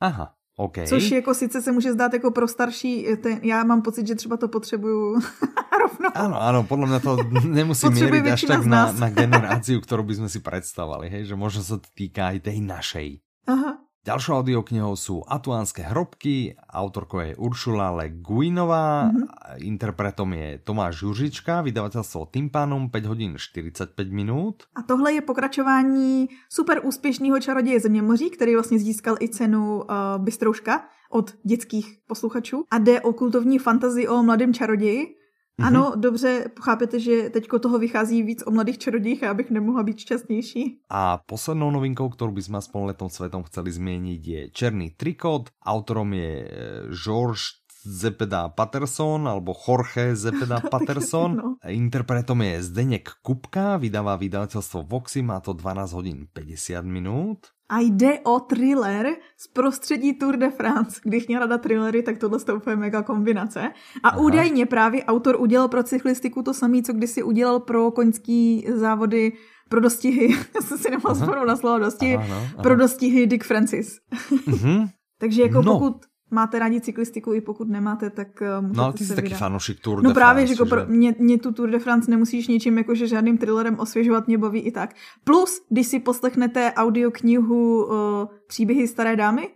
Aha, Okay. Což jako sice se může zdát jako pro starší, ten, já mám pocit, že třeba to potřebuju rovnou. Áno, áno, podľa mňa to nemusí mieriť až tak na, na generáciu, ktorú by sme si predstavovali, hej, že možno sa to týka aj tej našej. Aha. Ďalšou audioknihou sú Atuánske hrobky, autorkou je Uršula Le Guinová, mm-hmm. interpretom je Tomáš Južička, vydavateľstvo Tympanum 5 hodín 45 minút. A tohle je pokračování super úspěšného čaroděje Zeměmoří, který vlastně získal i cenu uh, Bystrouška od dětských posluchačů. A jde o kultovní fantazii o mladém čaroději, Mm-hmm. Ano, dobře, chápete, že teďko toho vychází víc o mladých čarodějích a abych nemohla být šťastnější. A poslednou novinkou, kterou by sme aspoň letom svetom chceli změnit, je Černý trikot. Autorom je e, George Zepeda Patterson alebo Jorge Zepeda Patterson. no. Interpretom je Zdeněk Kupka, vydává vydavateľstvo Voxy, má to 12 hodin 50 minút. A jde o thriller z prostředí Tour de France. Když měla rada thrillery, tak tohle je úplně mega kombinace. A Aha. údajně právě autor udělal pro cyklistiku to samé, co kdysi udělal pro koňský závody pro dostihy, já jsem si nemohla na slovo dostihy, aha, aha. pro dostihy Dick Francis. Mm-hmm. Takže jako no. pokud máte rádi cyklistiku, i pokud nemáte, tak uh, můžete No ale ty jsi taky fanoušek Tour no de právě, France. že, jako mě, mě tu Tour de France nemusíš ničím jakože žádným thrillerem osvěžovat, mě baví i tak. Plus, když si poslechnete audioknihu uh, Příběhy staré dámy,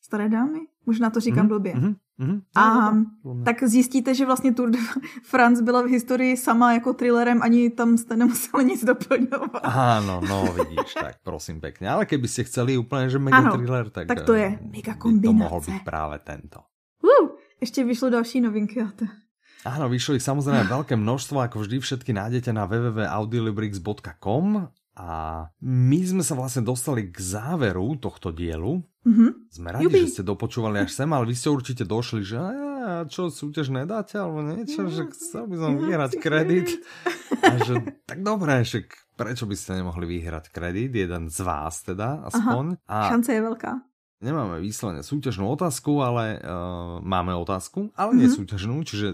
staré dámy? Možná to říkám mm-hmm. blbě. Mm-hmm. Mm-hmm. A no, tak zjistíte, že vlastně Tour de France byla v historii sama jako thrillerem, ani tam jste nemuseli nic doplňovat. Áno, no vidíš, tak prosím pekne. Ale keby ste chceli úplne, že mega ano, thriller, tak, tak to je eh, mega kombinace. to mohol byť práve tento. Uh, Ještě vyšlo další novinky. A to... Áno, vyšlo ich samozrejme veľké množstvo, ako vždy všetky nájdete na www.audiolibrix.com a my sme sa vlastne dostali k záveru tohto dielu. Mm-hmm. Sme radi, Jubi. že ste dopočúvali až sem, ale vy ste určite došli, že a čo, súťaž nedáte, alebo niečo, že chcel by som vyhrať kredit. A že, tak dobré, že prečo by ste nemohli vyhrať kredit, jeden z vás teda, aspoň. Aha, a šance je veľká. Nemáme výslovene súťažnú otázku, ale uh, máme otázku, ale mm-hmm. nie mhm. súťažnú, čiže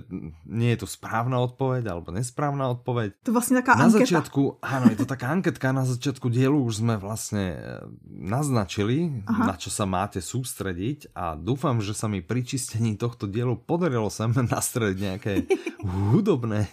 nie je to správna odpoveď alebo nesprávna odpoveď. To vlastne taká na anketa. začiatku, áno, je to taká anketka, na začiatku dielu už sme vlastne e, naznačili, Aha. na čo sa máte sústrediť a dúfam, že sa mi pri čistení tohto dielu podarilo sem nastrediť nejaké hudobné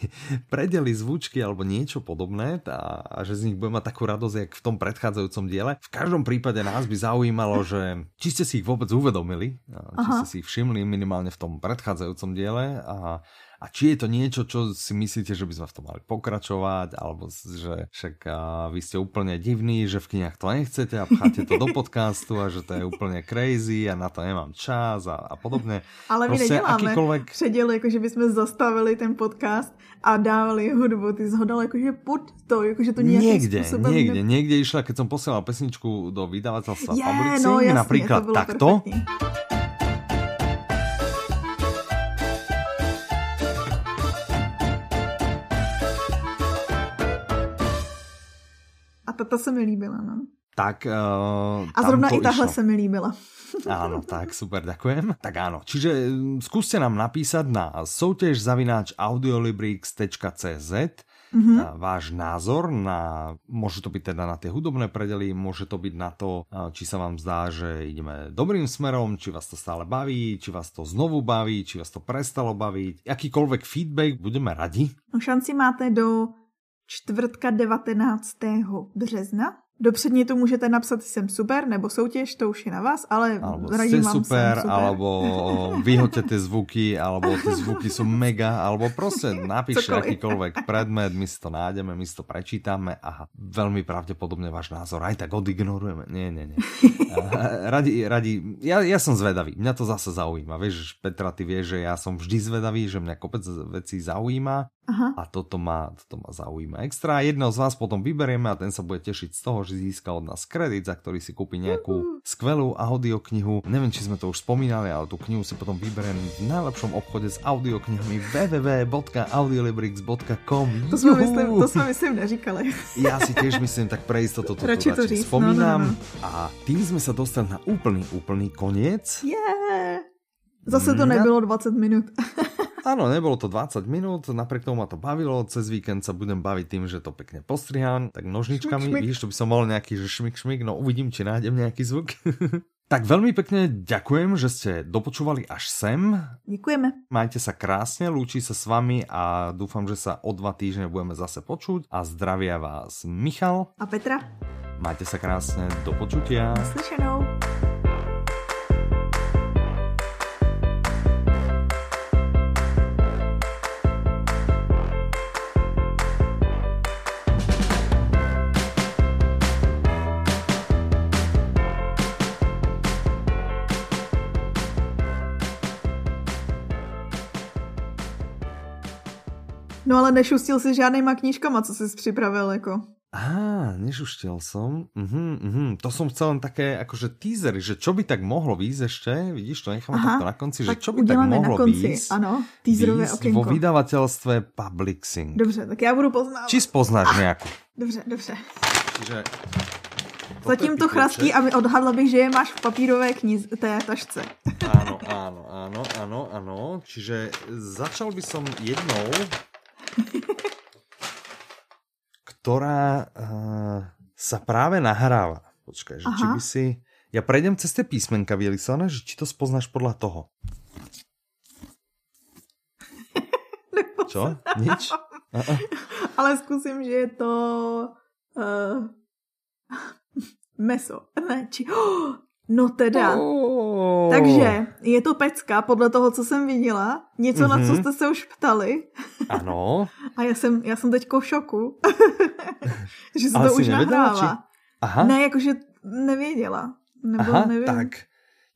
predely, zvučky alebo niečo podobné a, a že z nich budem mať takú radosť, jak v tom predchádzajúcom diele. V každom prípade nás by zaujímalo, že či ste si ich vôbec uvedomili, či Aha. ste si ich všimli minimálne v tom predchádzajúcom diele a a či je to niečo, čo si myslíte, že by sme v tom mali pokračovať, alebo že však a, vy ste úplne divní, že v knihách to nechcete a pcháte to do podcastu a že to je úplne crazy a na to nemám čas a, a podobne. Ale my Proste neděláme akýkoľvek... předěl, jakože bychom zastavili ten podcast a dávali hudbu. Ty zhodal jakože pod to, jakože to nejakým niekde, spôsobom... Niekde, niekde išla, keď som posielal pesničku do vydavateľstva yeah, Publixing, no, jasne, napríklad to takto. Perfektní. Ta, ta se mi líbila, no. Tak uh, A zrovna i tahle išlo. se mi líbila. Áno, tak super, ďakujem. Tak áno, čiže mm, skúste nám napísať na soutěž zavináč audiolibrix.cz Mm-hmm. váš názor na, môže to byť teda na tie hudobné predely, môže to byť na to, či sa vám zdá, že ideme dobrým smerom, či vás to stále baví, či vás to znovu baví, či vás to prestalo baviť. Akýkoľvek feedback, budeme radi. No šanci máte do čtvrtka 19. března do předmětu můžete napsat jsem super, nebo soutěž, to už je na vás, ale alebo radím vám super, super, alebo vyhoďte tie zvuky, alebo tie zvuky sú mega, alebo prostě napíšte akýkoľvek predmet, my si to nájdeme, my si to prečítame a veľmi pravdepodobne váš názor aj tak odignorujeme. Nie, nie, nie. Radi, radi, ja, ja som zvedavý, mňa to zase zaujíma. Vieš, Petra, ty vieš, že ja som vždy zvedavý, že mňa kopec vecí zaujíma Aha. a toto ma, toto ma zaujíma extra. Jedného z vás potom vyberieme a ten sa bude tešiť z toho, že získa od nás kredit, za ktorý si kúpi nejakú skvelú audioknihu. Neviem, či sme to už spomínali, ale tú knihu si potom vyberiem v najlepšom obchode s audioknihami www.audiolibrix.com To sme myslím, to sme myslím neříkali. Ja si tiež myslím, tak pre istotu to to říct. spomínam. No, no, no. A tým sme sa dostali na úplný, úplný koniec. Yeah. Zase to nebylo 20 minut. Áno, nebolo to 20 minút, napriek tomu ma to bavilo, cez víkend sa budem baviť tým, že to pekne postriham, tak nožničkami, šmik, šmik. vidíš, to by som mal nejaký že šmik, šmik, no uvidím, či nájdem nejaký zvuk. tak veľmi pekne ďakujem, že ste dopočúvali až sem. Ďakujeme. Majte sa krásne, lúči sa s vami a dúfam, že sa o dva týždne budeme zase počuť a zdravia vás Michal a Petra. Majte sa krásne, do počutia. Slyšenou. No ale nešustil si žádnýma knížkama, co jsi připravil, jako. Á, nešuštil som. Uh-huh, uh-huh. To som chcel len také akože teasery, že čo by tak mohlo výjsť ešte, vidíš, to necháme Aha, takto na konci, že čo by tak mohlo výjsť, ano, teaserové okienko. vo vydavateľstve Publixing. Dobře, tak já budu poznávat. Či spoznáš ah, nejakú? Dobře, dobře. Čiže Zatím to chrastí a odhadla bych, že je máš v papírové knize, té tašce. Áno, áno, áno, áno, áno. Čiže začal by som jednou ktorá uh, sa práve nahráva. Počkaj, že či by si... Ja prejdem cez tie písmenka, Vielisona, že či to spoznáš podľa toho. Čo? Nič? Uh-uh. Ale zkusím, že je to... Uh, meso. Ne, či... Oh, No teda. Oh. Takže je to pecka, podle toho, co jsem viděla. Něco, mm-hmm. na co mhm. jste se už ptali. Ano. A já jsem, já jsem teďko v šoku. že se Ale to už nahrává. Či... Aha. Ne, jakože nevěděla. Nebo Aha, nevím. tak.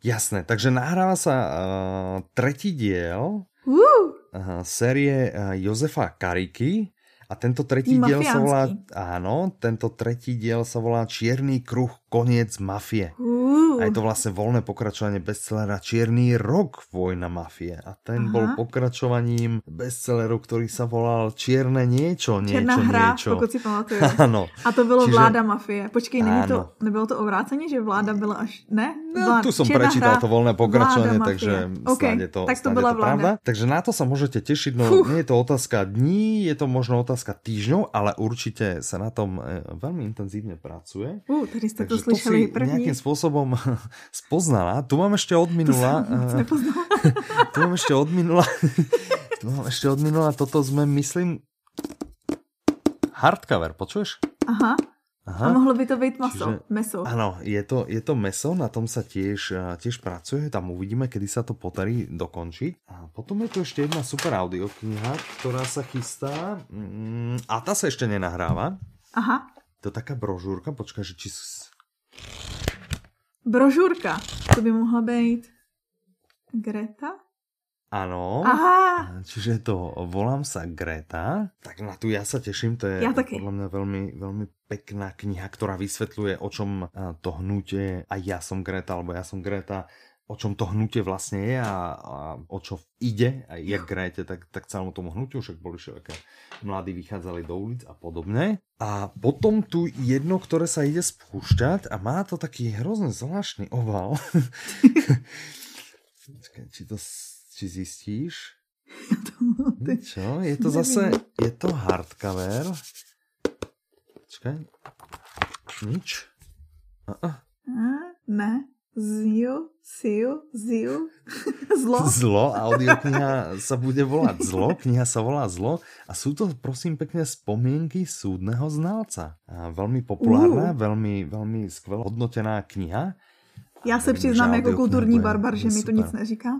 Jasné, takže nahráva sa uh, tretí diel Uh, uh, série uh, Jozefa Kariky a tento tretí diel sa volá, áno, tento tretí diel sa volá Čierny kruh koniec mafie. uh. A je to vlastne voľné pokračovanie bestsellera Čierny rok vojna mafie. A ten Aha. bol pokračovaním bestselleru, ktorý sa volal Čierne niečo, niečo, Černá hra, niečo. pokud si pamatuju. Áno. A to bylo Čiže- vláda mafie. Počkej, není to, nebylo to obráceně, že vláda byla až, ne? No, tu som Černá prečítal hra, to voľné pokračovanie, takže mafie. OK, snáď je to, tak to je to vláda. pravda. Takže na to sa môžete tešiť, no Fuh. nie je to otázka dní, je to možno otázka týždňov, ale určite sa na tom e, veľmi intenzívne pracuje. Uh, tady jste to to slyšeli první. nejakým spôsobom spoznala. Tu mám ešte od minula... To nepoznala. tu mám ešte od minula... tu mám ešte od minula, toto sme, myslím... Hardcover, počuješ? Aha. A mohlo by to být maso. Čiže- Meso. Áno, je to, je to meso, na tom sa tiež, tiež pracuje, tam uvidíme, kedy sa to podarí dokončiť. A potom je tu ešte jedna super audiokniha, ktorá sa chystá mm, a tá sa ešte nenahráva. Aha. To je taká brožúrka, počkaj, že či... Brožurka. To by mohla být Greta? Áno. Aha. Čiže to volám sa Greta, tak na tu ja sa teším, to je Ja taky. podľa mňa veľmi, veľmi pekná kniha, ktorá vysvetľuje, o čom to hnutie, a ja som Greta, alebo ja som Greta, o čom to hnutie vlastne je a, a o čo ide, a jak Grete, tak, tak celému tomu hnutiu, však boli všelijaké mladí vychádzali do ulic a podobne. A potom tu jedno, ktoré sa ide spúšťať a má to taký hrozne zvláštny oval. Počkaj, či to či zistíš? Ty- Čo? Je to zase, je to hardcover. Počkaj. Nič. A-a. A, ne. Zio, Sio, Zio. Zlo. Zlo, audiokniha sa bude volať Zlo, kniha sa volá Zlo a sú to prosím pekne spomienky súdneho znalca. A veľmi populárna, veľmi, veľmi skvelá hodnotená kniha. Já se přiznám jako kulturní barbar, že mi to nic neříká.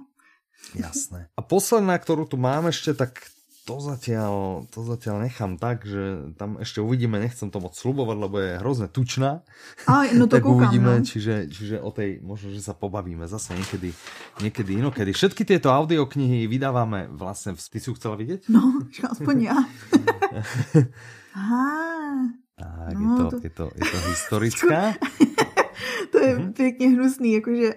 Jasné. A posledná, ktorú tu mám ešte, tak to zatiaľ, to zatiaľ nechám tak, že tam ešte uvidíme, nechcem to moc slubovať, lebo je hrozne tučná. A, no to tak koukám, uvidíme, no. čiže, čiže o tej možno, že sa pobavíme zase niekedy, niekedy inokedy. Všetky tieto audioknihy vydávame vlastne, v... ty si ju chcela vidieť? No, že aspoň já. Aha, Tak, No, je, to, to- je, to, je to historická. to je Mhm. pěkně hnusný, jakože...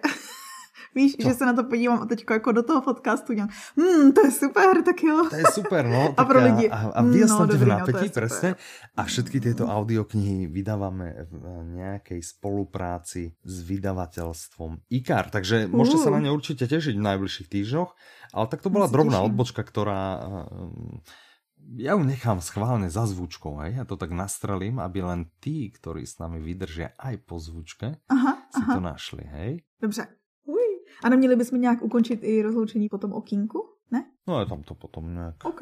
Víš, že se na to podívám a teď jako do toho podcastu dělám, hmm, to je super, tak jo. To je super, no. A pro lidi. A, a No, vyjasnite v dobrý, no, to napätí, presne. A všetky tieto audioknihy vydávame v nejakej spolupráci s vydavateľstvom IKAR, takže môžete sa Uh. na ne určite tešiť v najbližších týždňoch, ale tak to bola sa drobná teším. odbočka, ktorá... um, Ja ju nechám schválne za zvučkou, hej? Ja to tak nastrelím, aby len tí, ktorí s nami vydržia aj po zvučke, Aha, si to aha, našli, hej? dobře. A neměli bychom nějak ukončit i rozloučení potom okýnku? Ne? No a tam to potom nejak... OK.